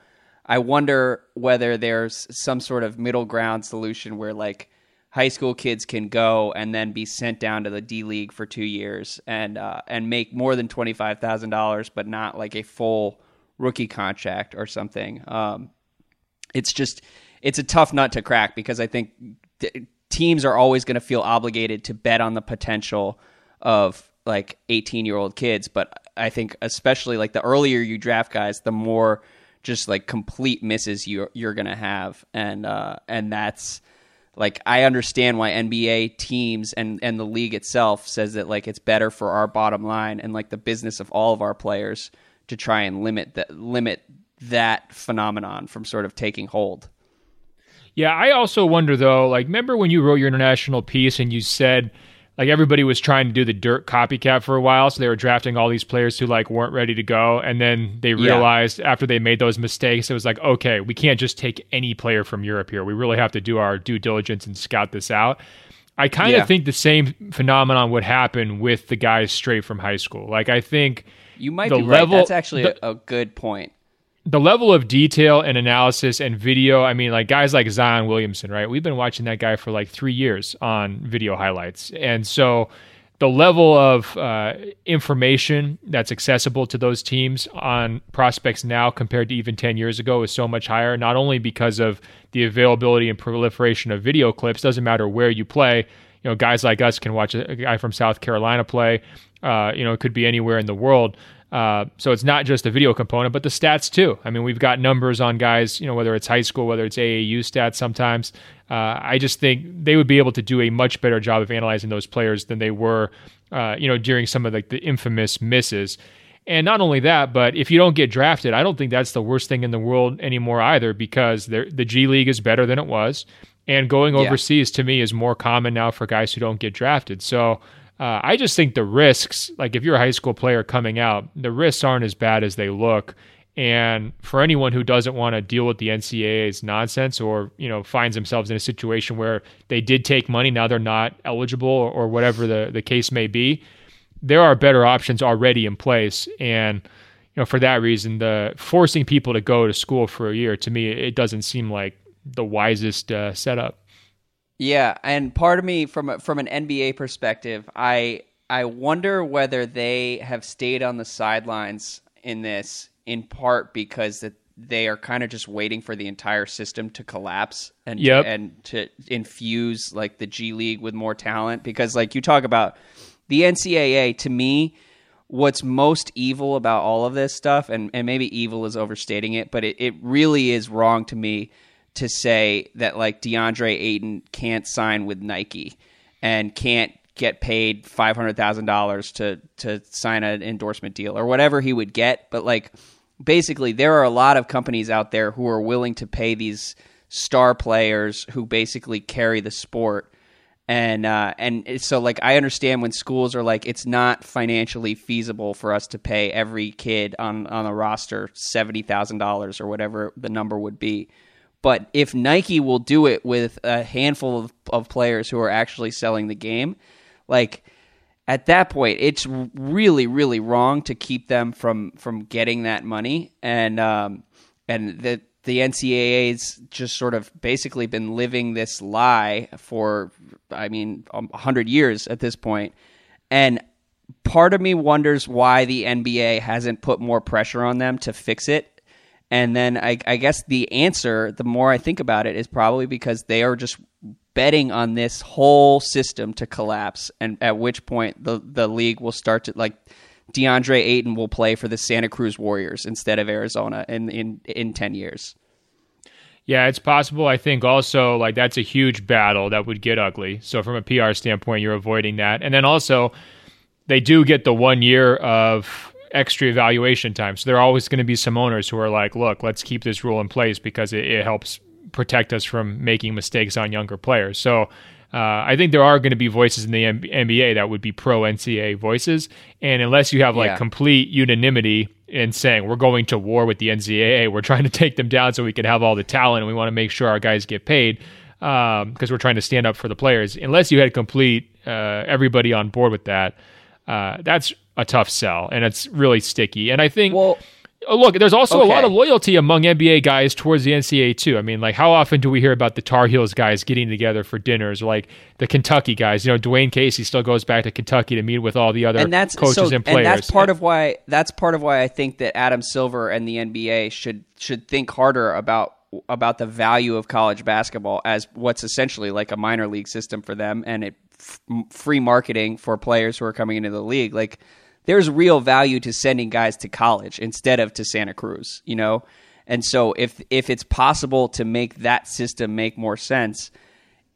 I wonder whether there's some sort of middle ground solution where like high school kids can go and then be sent down to the D League for two years and uh, and make more than twenty five thousand dollars, but not like a full rookie contract or something. Um, it's just it's a tough nut to crack because I think th- teams are always going to feel obligated to bet on the potential of like 18 year old kids but i think especially like the earlier you draft guys the more just like complete misses you you're to have and uh and that's like I understand why NBA teams and and the league itself says that like it's better for our bottom line and like the business of all of our players to try and limit that limit that phenomenon from sort of taking hold. Yeah, I also wonder though, like remember when you wrote your international piece and you said like everybody was trying to do the Dirk copycat for a while so they were drafting all these players who like weren't ready to go and then they realized yeah. after they made those mistakes it was like okay we can't just take any player from europe here we really have to do our due diligence and scout this out i kind of yeah. think the same phenomenon would happen with the guys straight from high school like i think you might the be right. level that's actually the, a, a good point the level of detail and analysis and video, I mean, like guys like Zion Williamson, right? We've been watching that guy for like three years on video highlights. And so the level of uh, information that's accessible to those teams on prospects now compared to even 10 years ago is so much higher, not only because of the availability and proliferation of video clips, doesn't matter where you play. You know, guys like us can watch a guy from South Carolina play. Uh, you know, it could be anywhere in the world. Uh, so it's not just the video component, but the stats too. I mean, we've got numbers on guys, you know, whether it's high school, whether it's AAU stats sometimes. Uh, I just think they would be able to do a much better job of analyzing those players than they were, uh, you know, during some of like the infamous misses. And not only that, but if you don't get drafted, I don't think that's the worst thing in the world anymore either, because the G League is better than it was, and going overseas yeah. to me is more common now for guys who don't get drafted. So uh, I just think the risks, like if you're a high school player coming out, the risks aren't as bad as they look. And for anyone who doesn't want to deal with the NCAA's nonsense or, you know, finds themselves in a situation where they did take money, now they're not eligible or, or whatever the, the case may be, there are better options already in place. And, you know, for that reason, the forcing people to go to school for a year, to me, it doesn't seem like the wisest uh, setup. Yeah, and part of me from from an NBA perspective, I I wonder whether they have stayed on the sidelines in this in part because that they are kind of just waiting for the entire system to collapse and yep. to, and to infuse like the G League with more talent because like you talk about the NCAA to me what's most evil about all of this stuff and, and maybe evil is overstating it but it, it really is wrong to me to say that like DeAndre Ayton can't sign with Nike and can't get paid five hundred thousand dollars to to sign an endorsement deal or whatever he would get. But like basically, there are a lot of companies out there who are willing to pay these star players who basically carry the sport. And uh, and so like I understand when schools are like it's not financially feasible for us to pay every kid on on a roster seventy thousand dollars or whatever the number would be. But if Nike will do it with a handful of, of players who are actually selling the game, like at that point, it's really, really wrong to keep them from from getting that money. And um, and the the NCAA's just sort of basically been living this lie for, I mean, a hundred years at this point. And part of me wonders why the NBA hasn't put more pressure on them to fix it and then I, I guess the answer, the more I think about it, is probably because they are just betting on this whole system to collapse, and at which point the the league will start to like DeAndre Ayton will play for the Santa Cruz Warriors instead of Arizona in in in ten years. Yeah, it's possible. I think also like that's a huge battle that would get ugly. So from a PR standpoint, you're avoiding that, and then also they do get the one year of extra evaluation time. So there are always going to be some owners who are like, look, let's keep this rule in place because it, it helps protect us from making mistakes on younger players. So uh, I think there are going to be voices in the NBA that would be pro NCAA voices. And unless you have like yeah. complete unanimity in saying we're going to war with the NCAA, we're trying to take them down so we can have all the talent and we want to make sure our guys get paid because um, we're trying to stand up for the players. Unless you had complete uh, everybody on board with that, uh, that's a tough sell and it's really sticky. And I think. Well, Oh, look, there's also Okay. a lot of loyalty among NBA guys towards the NCAA too. I mean, like how often do we hear about the Tar Heels guys getting together for dinners, or like the Kentucky guys? You know, Dwane Casey still goes back to Kentucky to meet with all the other and that's coaches so, and players. And that's part of why that's part of why I think that Adam Silver and the NBA should should think harder about about the value of college basketball as what's essentially like a minor league system for them and it f- free marketing for players who are coming into the league like there's real value to sending guys to college instead of to Santa Cruz you know and so if if it's possible to make that system make more sense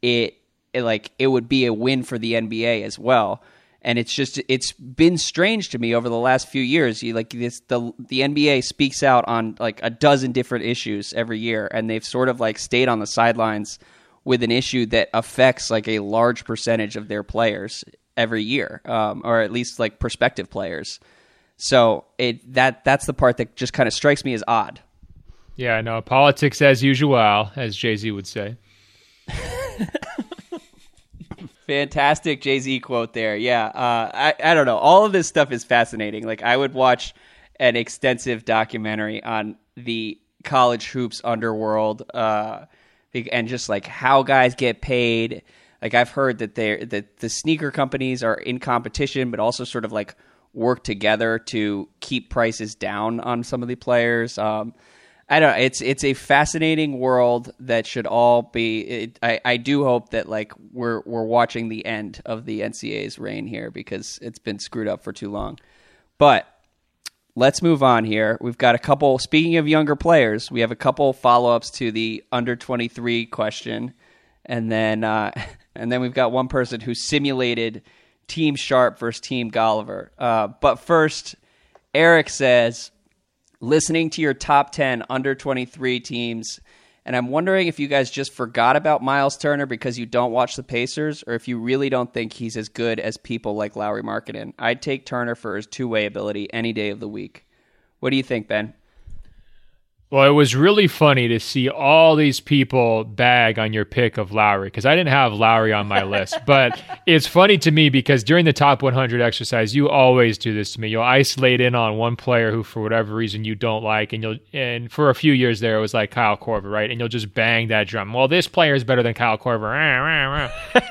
it, it like it would be a win for the NBA as well. And it's just it's been strange to me over the last few years. You like this the the NBA speaks out on like a dozen different issues every year, and they've sort of like stayed on the sidelines with an issue that affects like a large percentage of their players every year, um, or at least like prospective players. So it that that's the part that just kind of strikes me as odd. yeah, I know. politics as usual, as Jay Z would say. Fantastic Jay Z quote there. Yeah, uh, I I don't know. All of this stuff is fascinating. Like I would watch an extensive documentary on the college hoops underworld, uh, and just like how guys get paid. Like I've heard that they that the sneaker companies are in competition, but also sort of like work together to keep prices down on some of the players. Um, I don't know. It's it's a fascinating world that should all be. It, I I do hope that like we're we're watching the end of the NCAA's reign here because it's been screwed up for too long. But let's move on here. We've got a couple. Speaking of younger players, we have a couple follow ups to the under twenty three question, and then uh, and then we've got one person who simulated Team Sharp versus Team Golliver. Uh, but first, Eric says listening to your top 10 under 23 teams. And I'm wondering if you guys just forgot about Myles Turner because you don't watch the Pacers, or if you really don't think he's as good as people like Lauri Markkanen. I'd take Turner for his two way ability any day of the week. What do you think, Ben? Well, it was really funny to see all these people bag on your pick of Lauri because I didn't have Lauri on my list. But it's funny to me because during the top 100 exercise, you always do this to me. You'll isolate in on one player who, for whatever reason, you don't like, and you'll and for a few years there, it was like Kyle Korver, right? And you'll just bang that drum. Well, this player is better than Kyle Korver.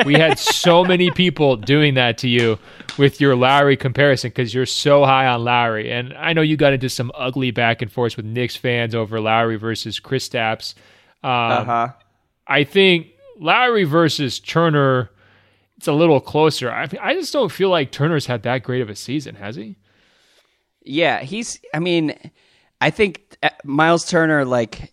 we had so many people doing that to you with your Lauri comparison because you're so high on Lauri, and I know you got into some ugly back and forth with Knicks fans over Lauri versus Kristaps. Um, uh-huh. I think Lauri versus Turner, it's a little closer. I, I just don't feel like Turner's had that great of a season, has he? Yeah, he's. I mean, I think uh, Myles Turner, like,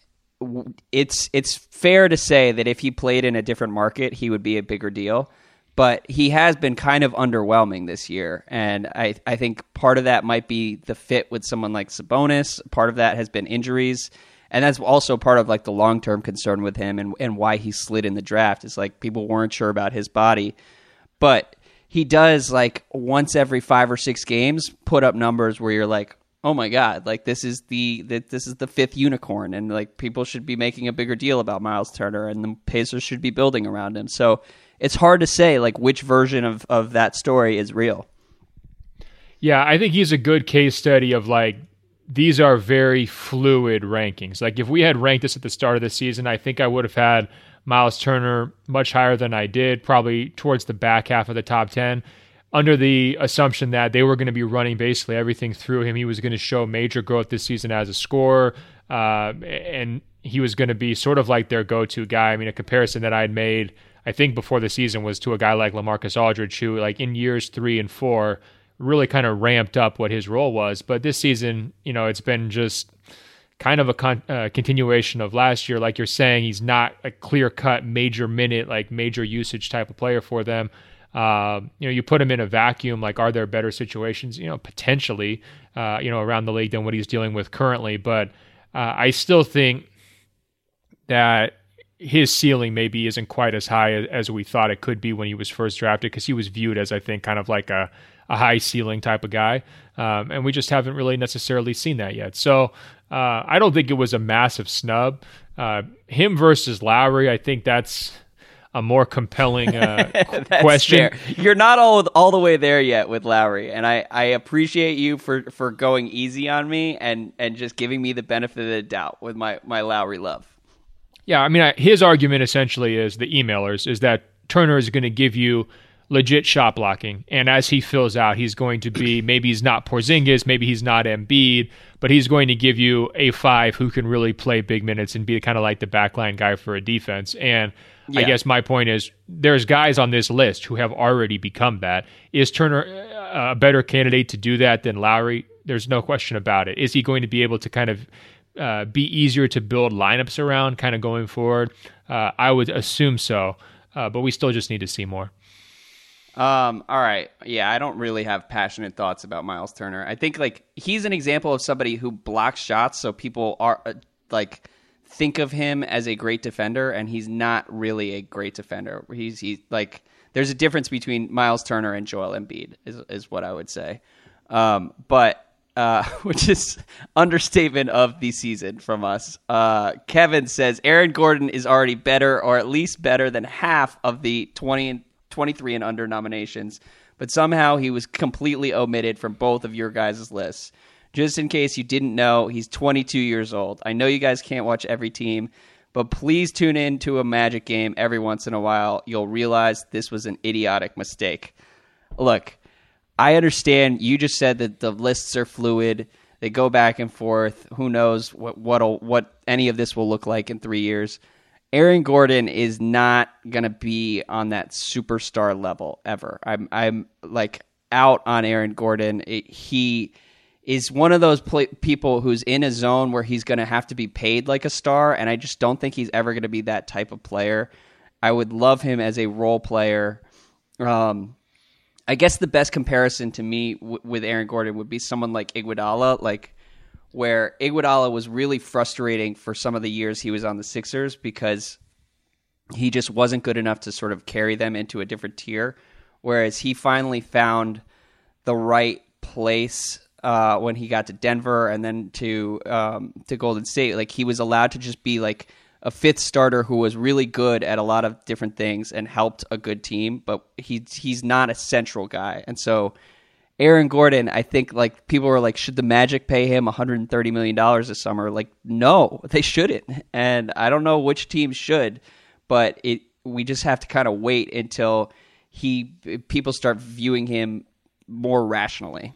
it's it's fair to say that if he played in a different market, he would be a bigger deal. But he has been kind of underwhelming this year, and I I think part of that might be the fit with someone like Sabonis. Part of that has been injuries, and that's also part of like the long term concern with him and and why he slid in the draft. Is like people weren't sure about his body, but he does like once every five or six games put up numbers where you're like, oh my god, like this is the this is the fifth unicorn, and like people should be making a bigger deal about Myles Turner, and the Pacers should be building around him. So it's hard to say like which version of of that story is real. Yeah, I think he's a good case study of like these are very fluid rankings. Like if we had ranked this at the start of the season, I think I would have had Myles Turner much higher than I did, probably towards the back half of the top 10, under the assumption that they were going to be running basically everything through him. He was going to show major growth this season as a scorer, uh, and he was going to be sort of like their go to guy. I mean, a comparison that I had made, I think, before the season was to a guy like LaMarcus Aldridge, who, like, in years three and four, really kind of ramped up what his role was. But this season, you know, it's been just kind of a con- uh, continuation of last year. Like you're saying, he's not a clear cut, major minute, like major usage type of player for them. Uh, you know, you put him in a vacuum. Like, are there better situations? You know, potentially, uh, you know, around the league than what he's dealing with currently. But uh, I still think that his ceiling maybe isn't quite as high as we thought it could be when he was first drafted because he was viewed as I think kind of like a, a high ceiling type of guy, um, and we just haven't really necessarily seen that yet. So uh, I don't think it was a massive snub. Uh, him versus Lauri, I think that's a more compelling uh, question. Fair. You're not all all the way there yet with Lauri, and I, I appreciate you for, for going easy on me and, and just giving me the benefit of the doubt with my, my Lauri love. Yeah, I mean, his argument essentially is the emailers is that Turner is going to give you legit shot blocking, and as he fills out, he's going to be maybe he's not Porzingis, maybe he's not Embiid, but he's going to give you a five who can really play big minutes and be kind of like the backline guy for a defense. And yeah. I guess my point is there's guys on this list who have already become that. Is Turner uh, a better candidate to do that than Lauri? There's no question about it. Is he going to be able to kind of uh, be easier to build lineups around kind of going forward? Uh, I would assume so, uh, but we still just need to see more. Um, all right. Yeah, I don't really have passionate thoughts about Myles Turner. I think like he's an example of somebody who blocks shots so people are uh, like think of him as a great defender and he's not really a great defender. He's he's like there's a difference between Myles Turner and Joel Embiid is is what I would say. Um, but uh, which is understatement of the season from us. Uh, Kevin says Aaron Gordon is already better, or at least better than half of the 20 23 and under nominations, but somehow he was completely omitted from both of your guys' lists. Just in case you didn't know, he's 22 years old. I know you guys can't watch every team, but please tune in to a Magic game every once in a while. You'll realize this was an idiotic mistake. Look, I understand you just said that the lists are fluid. They go back and forth. Who knows what what what any of this will look like in 3 years. Aaron Gordon is not gonna be on that superstar level ever. I'm I'm like out on Aaron Gordon. It, he is one of those pl- people who's in a zone where he's going to have to be paid like a star, and I just don't think he's ever going to be that type of player. I would love him as a role player. Um, I guess the best comparison to me w- with Aaron Gordon would be someone like Iguodala, like where Iguodala was really frustrating for some of the years he was on the Sixers because he just wasn't good enough to sort of carry them into a different tier. Whereas he finally found the right place uh, when he got to Denver and then to um, to Golden State. Like he was allowed to just be like a fifth starter who was really good at a lot of different things and helped a good team, but he's he's not a central guy. And so Aaron Gordon, I think like people were like, should the Magic pay him 130 million dollars this summer? Like, no, they shouldn't. And I don't know which team should, but it we just have to kind of wait until he people start viewing him more rationally.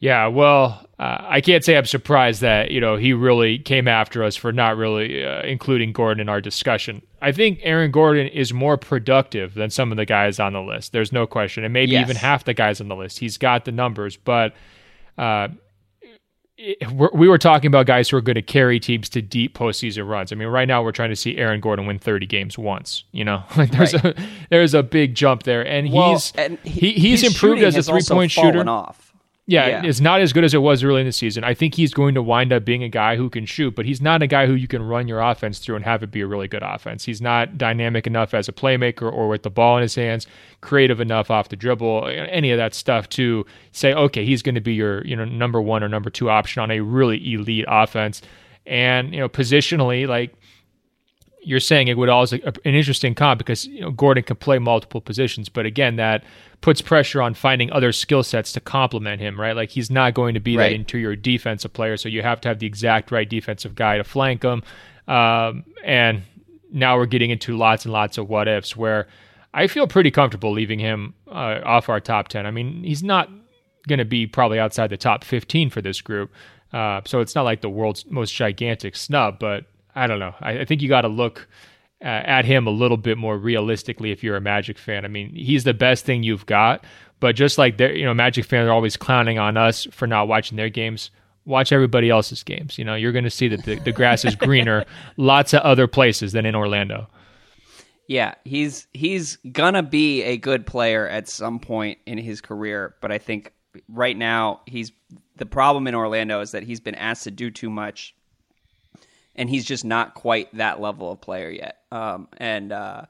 Yeah, well, uh, I can't say I'm surprised that you know he really came after us for not really uh, including Gordon in our discussion. I think Aaron Gordon is more productive than some of the guys on the list. There's no question, and maybe yes. even half the guys on the list. He's got the numbers, but uh, it, we were talking about guys who are going to carry teams to deep postseason runs. I mean, right now we're trying to see Aaron Gordon win 30 games once. You know, like there's right. a there's a big jump there, and well, he's and he, he's improved as a three point shooter. Off. Yeah, yeah, it's not as good as it was early in the season. I think he's going to wind up being a guy who can shoot, but he's not a guy who you can run your offense through and have it be a really good offense. He's not dynamic enough as a playmaker or with the ball in his hands, creative enough off the dribble, any of that stuff to say, okay, he's going to be your you know number one or number two option on a really elite offense. And you know, positionally, like you're saying it would also an interesting comp because you know Gordon can play multiple positions, but again, that puts pressure on finding other skill sets to complement him, right? Like he's not going to be right. that interior defensive player, so you have to have the exact right defensive guy to flank him. Um, and now we're getting into lots and lots of what ifs where I feel pretty comfortable leaving him uh, off our top ten. I mean, he's not going to be probably outside the top fifteen for this group. Uh, so it's not like the world's most gigantic snub, but I don't know. I, I think you got to look uh, at him a little bit more realistically if you're a Magic fan. I mean, he's the best thing you've got, but just like you know, Magic fans are always clowning on us for not watching their games. Watch everybody else's games. You know, you're going to see that the, the grass is greener lots of other places than in Orlando. Yeah, he's he's gonna be a good player at some point in his career, but I think right now he's the problem in Orlando is that he's been asked to do too much and he's just not quite that level of player yet. Um, and uh,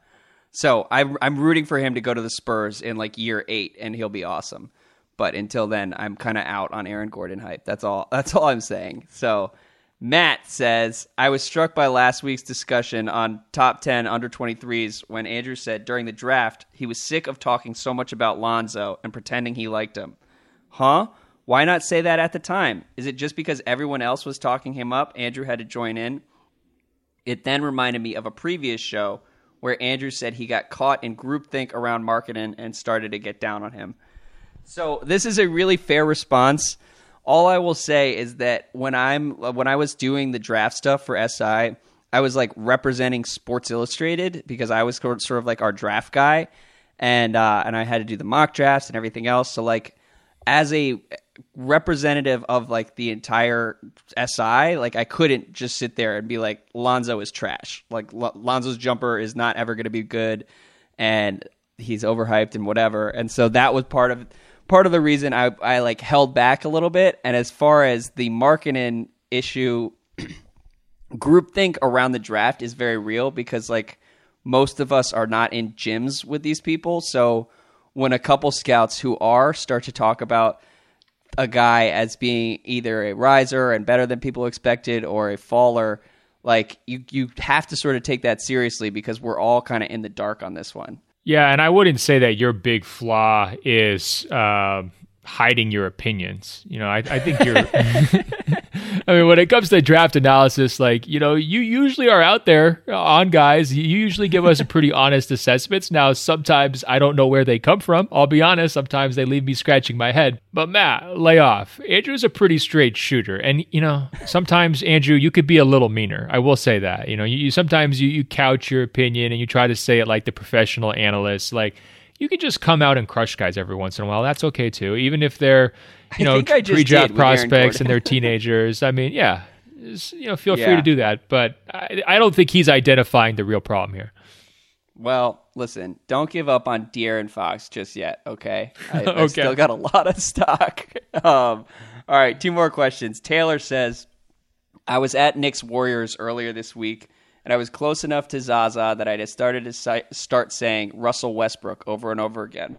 so I'm I'm rooting for him to go to the Spurs in like year eight, and he'll be awesome. But until then, I'm kind of out on Aaron Gordon hype. That's all. That's all I'm saying. So Matt says, I was struck by last week's discussion on top 10 under 23s when Andrew said during the draft he was sick of talking so much about Lonzo and pretending he liked him. Huh? Why not say that at the time? Is it just because everyone else was talking him up, Andrew had to join in? It then reminded me of a previous show where Andrew said he got caught in groupthink around marketing and started to get down on him. So this is a really fair response. All I will say is that when I'm when I was doing the draft stuff for SI, I was like representing Sports Illustrated because I was sort of like our draft guy, and uh, and I had to do the mock drafts and everything else. So like as a representative of like the entire SI, like I couldn't just sit there and be like Lonzo is trash. Like L- Lonzo's jumper is not ever going to be good, and he's overhyped and whatever. And so that was part of part of the reason I I like held back a little bit. And as far as the marketing issue, groupthink around the draft is very real because like most of us are not in gyms with these people, so when a couple scouts who are start to talk about a guy as being either a riser and better than people expected or a faller, like you you have to sort of take that seriously because we're all kind of in the dark on this one. Yeah, and I wouldn't say that your big flaw is uh, hiding your opinions. You know, I, I think you're. I mean, when it comes to draft analysis, like, you know, you usually are out there on guys. You usually give us pretty honest assessments. Now, sometimes I don't know where they come from. I'll be honest. Sometimes they leave me scratching my head. But Matt, lay off. Andrew's a pretty straight shooter. And, you know, sometimes, Andrew, you could be a little meaner. I will say that. You know, you, you sometimes you, you couch your opinion and you try to say it like the professional analyst. Like, you can just come out and crush guys every once in a while. That's okay too. Even if they're, you know, pre-draft prospects and they're teenagers. I mean, yeah, just, you know, feel yeah. free to do that. But I, I don't think he's identifying the real problem here. Well, listen, don't give up on De'Aaron Fox just yet, okay? I, okay. I still got a lot of stock. Um, all right, two more questions. Taylor says, I was at Knicks Warriors earlier this week and I was close enough to Zaza that I had started to si- start saying Russell Westbrook over and over again.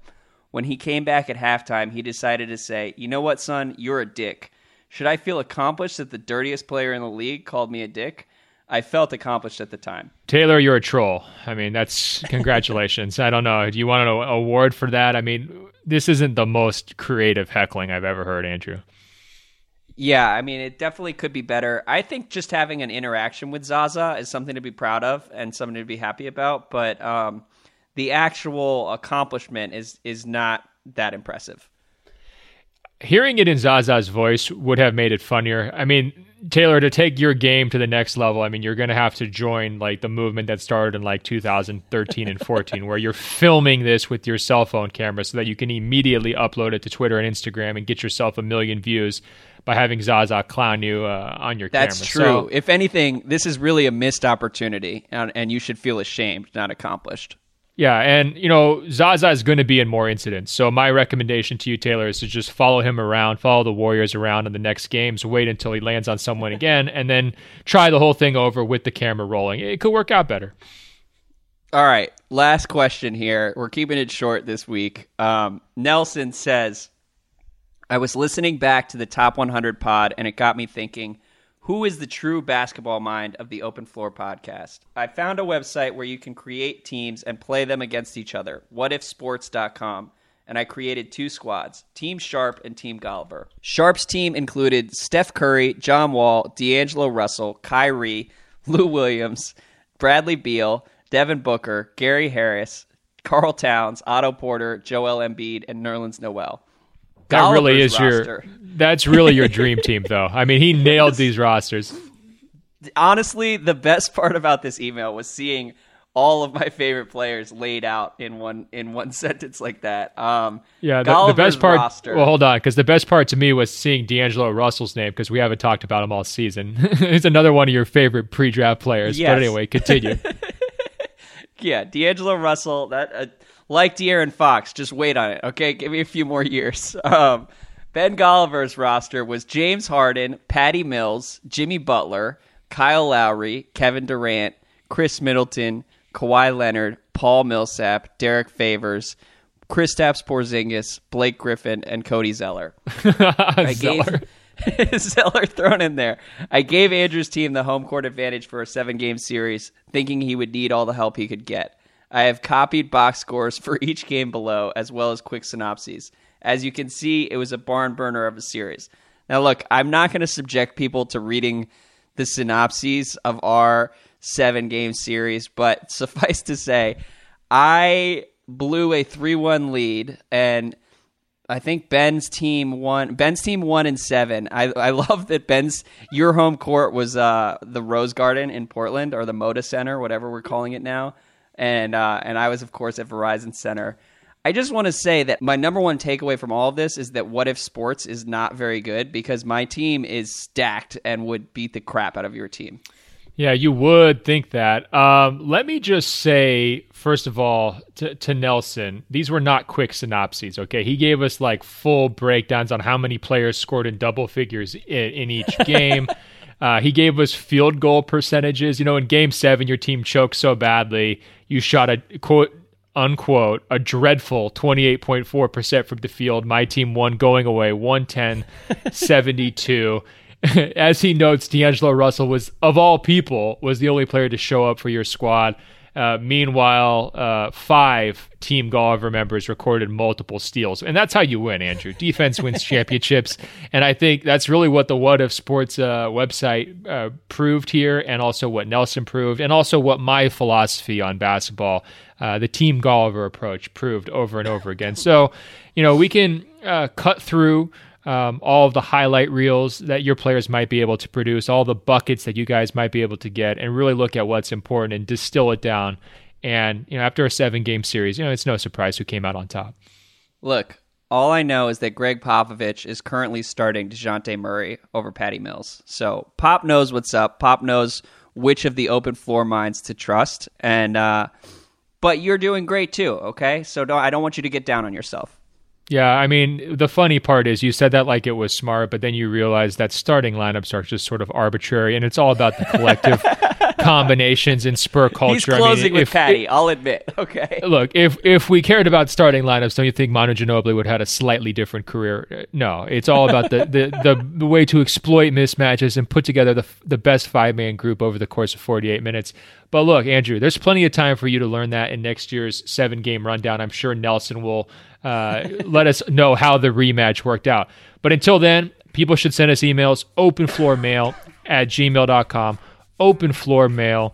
When he came back at halftime, he decided to say, "You know what, son? You're a dick." Should I feel accomplished that the dirtiest player in the league called me a dick? I felt accomplished at the time. Taylor, you're a troll. I mean, that's congratulations. I don't know. Do you want an award for that? I mean, this isn't the most creative heckling I've ever heard, Andrew. Yeah, I mean, it definitely could be better. I think just having an interaction with Zaza is something to be proud of and something to be happy about. But um, the actual accomplishment is is not that impressive. Hearing it in Zaza's voice would have made it funnier. I mean, Taylor, to take your game to the next level, I mean, you're going to have to join like the movement that started in like 2013 and 14, where you're filming this with your cell phone camera so that you can immediately upload it to Twitter and Instagram and get yourself a million views by having Zaza clown you uh, on your That's camera. That's true. So, if anything, this is really a missed opportunity, and, and you should feel ashamed, not accomplished. Yeah, and you know Zaza is going to be in more incidents. So my recommendation to you, Taylor, is to just follow him around, follow the Warriors around in the next games, wait until he lands on someone again, and then try the whole thing over with the camera rolling. It could work out better. All right, last question here. We're keeping it short this week. Um, Nelson says, I was listening back to the Top 100 pod, and it got me thinking who is the true basketball mind of the Open Floor podcast? I found a website where you can create teams and play them against each other, whatifsports.com, and I created two squads, Team Sharp and Team Golliver. Sharp's team included Steph Curry, John Wall, D'Angelo Russell, Kyrie, Lou Williams, Bradley Beal, Devin Booker, Gary Harris, Karl Towns, Otto Porter, Joel Embiid, and Nerlens Noel that really is roster. your that's really your dream team though. I mean he nailed these rosters. Honestly the best part about this email was seeing all of my favorite players laid out in one in one sentence like that. Um, yeah the, the, best part roster, well hold on because the best part to me was seeing d'angelo russell's name because we haven't talked about him all season. He's another one of your favorite pre-draft players. Yes. but anyway continue. Yeah d'angelo russell that uh, like De'Aaron Fox. Just wait on it, okay? Give me a few more years. Um, ben Golliver's roster was James Harden, Patty Mills, Jimmy Butler, Kyle Lowry, Kevin Durant, Khris Middleton, Kawhi Leonard, Paul Millsap, Derrick Favors, Kristaps Porzingis, Blake Griffin, and Cody Zeller. I gave Zeller thrown in there. I gave Andrew's team the home court advantage for a seven game series, thinking he would need all the help he could get. I have copied box scores for each game below, as well as quick synopses. As you can see, it was a barn burner of a series. Now, look, I'm not going to subject people to reading the synopses of our seven game series, but suffice to say, I blew a 3 1 lead, and I think Ben's team won. Ben's team won in seven. I, I love that Ben's your home court was uh, the Rose Garden in Portland or the Moda Center, whatever we're calling it now, and uh, and I was of course at Verizon Center. I just want to say that my number one takeaway from all of this is that What If Sports is not very good because my team is stacked and would beat the crap out of your team. Yeah, you would think that. Um, let me just say, first of all, to, to, Nelson, these were not quick synopses. Okay, he gave us like full breakdowns on how many players scored in double figures in, in each game. uh, he gave us field goal percentages. You know, in Game Seven, your team choked so badly, you shot a quote unquote, a dreadful 28.4% from the field. My team won going away 110 72. As he notes, D'Angelo Russell was, of all people, was the only player to show up for your squad. Uh, meanwhile, uh, five Team Golliver members recorded multiple steals. And that's how you win, Andrew. Defense wins championships. And I think that's really what the What If Sports uh, website uh, proved here, and also what Nelson proved, and also what my philosophy on basketball, uh, the Team Golliver approach, proved over and over again. So, you know, we can uh, cut through um, all of the highlight reels that your players might be able to produce, all the buckets that you guys might be able to get, and really look at what's important and distill it down. And you know, after a seven-game series, you know, it's no surprise who came out on top. Look, all I know is that Gregg Popovich is currently starting Dejounte Murray over Patty Mills. So Pop knows what's up. Pop knows which of the open floor minds to trust, and uh, but you're doing great too. Okay, so don't, I don't want you to get down on yourself. Yeah, I mean, the funny part is you said that like it was smart, but then you realize that starting lineups are just sort of arbitrary, and it's all about the collective combinations in spur culture. He's closing I mean, with if, Patty. If, I'll admit. Okay. Look, if if we cared about starting lineups, don't you think Manu Ginobili would have had a slightly different career? Uh, no, it's all about the the, the, the way to exploit mismatches and put together the the best five man group over the course of 48 minutes. But look, Andrew, there's plenty of time for you to learn that in next year's seven game rundown. I'm sure Nelson will uh, let us know how the rematch worked out. But until then, people should send us emails openfloormail at gmail.com. Openfloormail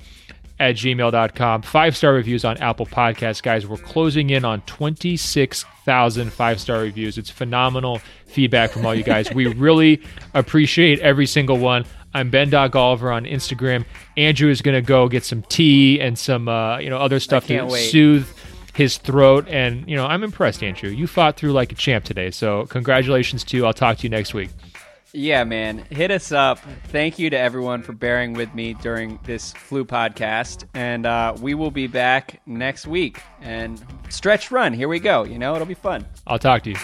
at gmail.com. Five star reviews on Apple Podcasts, guys. We're closing in on 26,000 five star reviews. It's phenomenal feedback from all you guys. we really appreciate every single one. I'm Ben Golliver on Instagram. Andrew is going to go get some tea and some uh, you know other stuff to wait. soothe his throat. And, you know, I'm impressed, Andrew. You fought through like a champ today. So, congratulations to you. I'll talk to you next week. Yeah, man. Hit us up. Thank you to everyone for bearing with me during this flu podcast. And uh, we will be back next week. And stretch run. Here we go. You know, it'll be fun. I'll talk to you.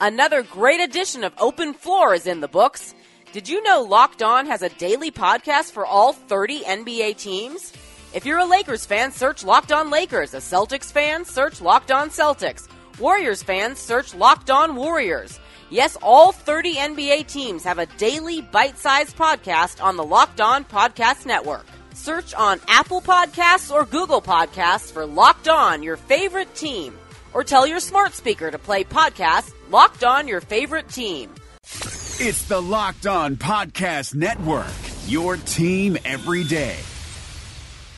Another great edition of Open Floor is in the books. Did you know Locked On has a daily podcast for all 30 NBA teams? If you're a Lakers fan, search Locked On Lakers. A Celtics fan, search Locked On Celtics. Warriors fans, search Locked On Warriors. Yes, all 30 NBA teams have a daily bite-sized podcast on the Locked On Podcast Network. Search on Apple Podcasts or Google Podcasts for Locked On, your favorite team. Or tell your smart speaker to play podcast Locked On, your favorite team. It's the Locked On Podcast Network, your team every day.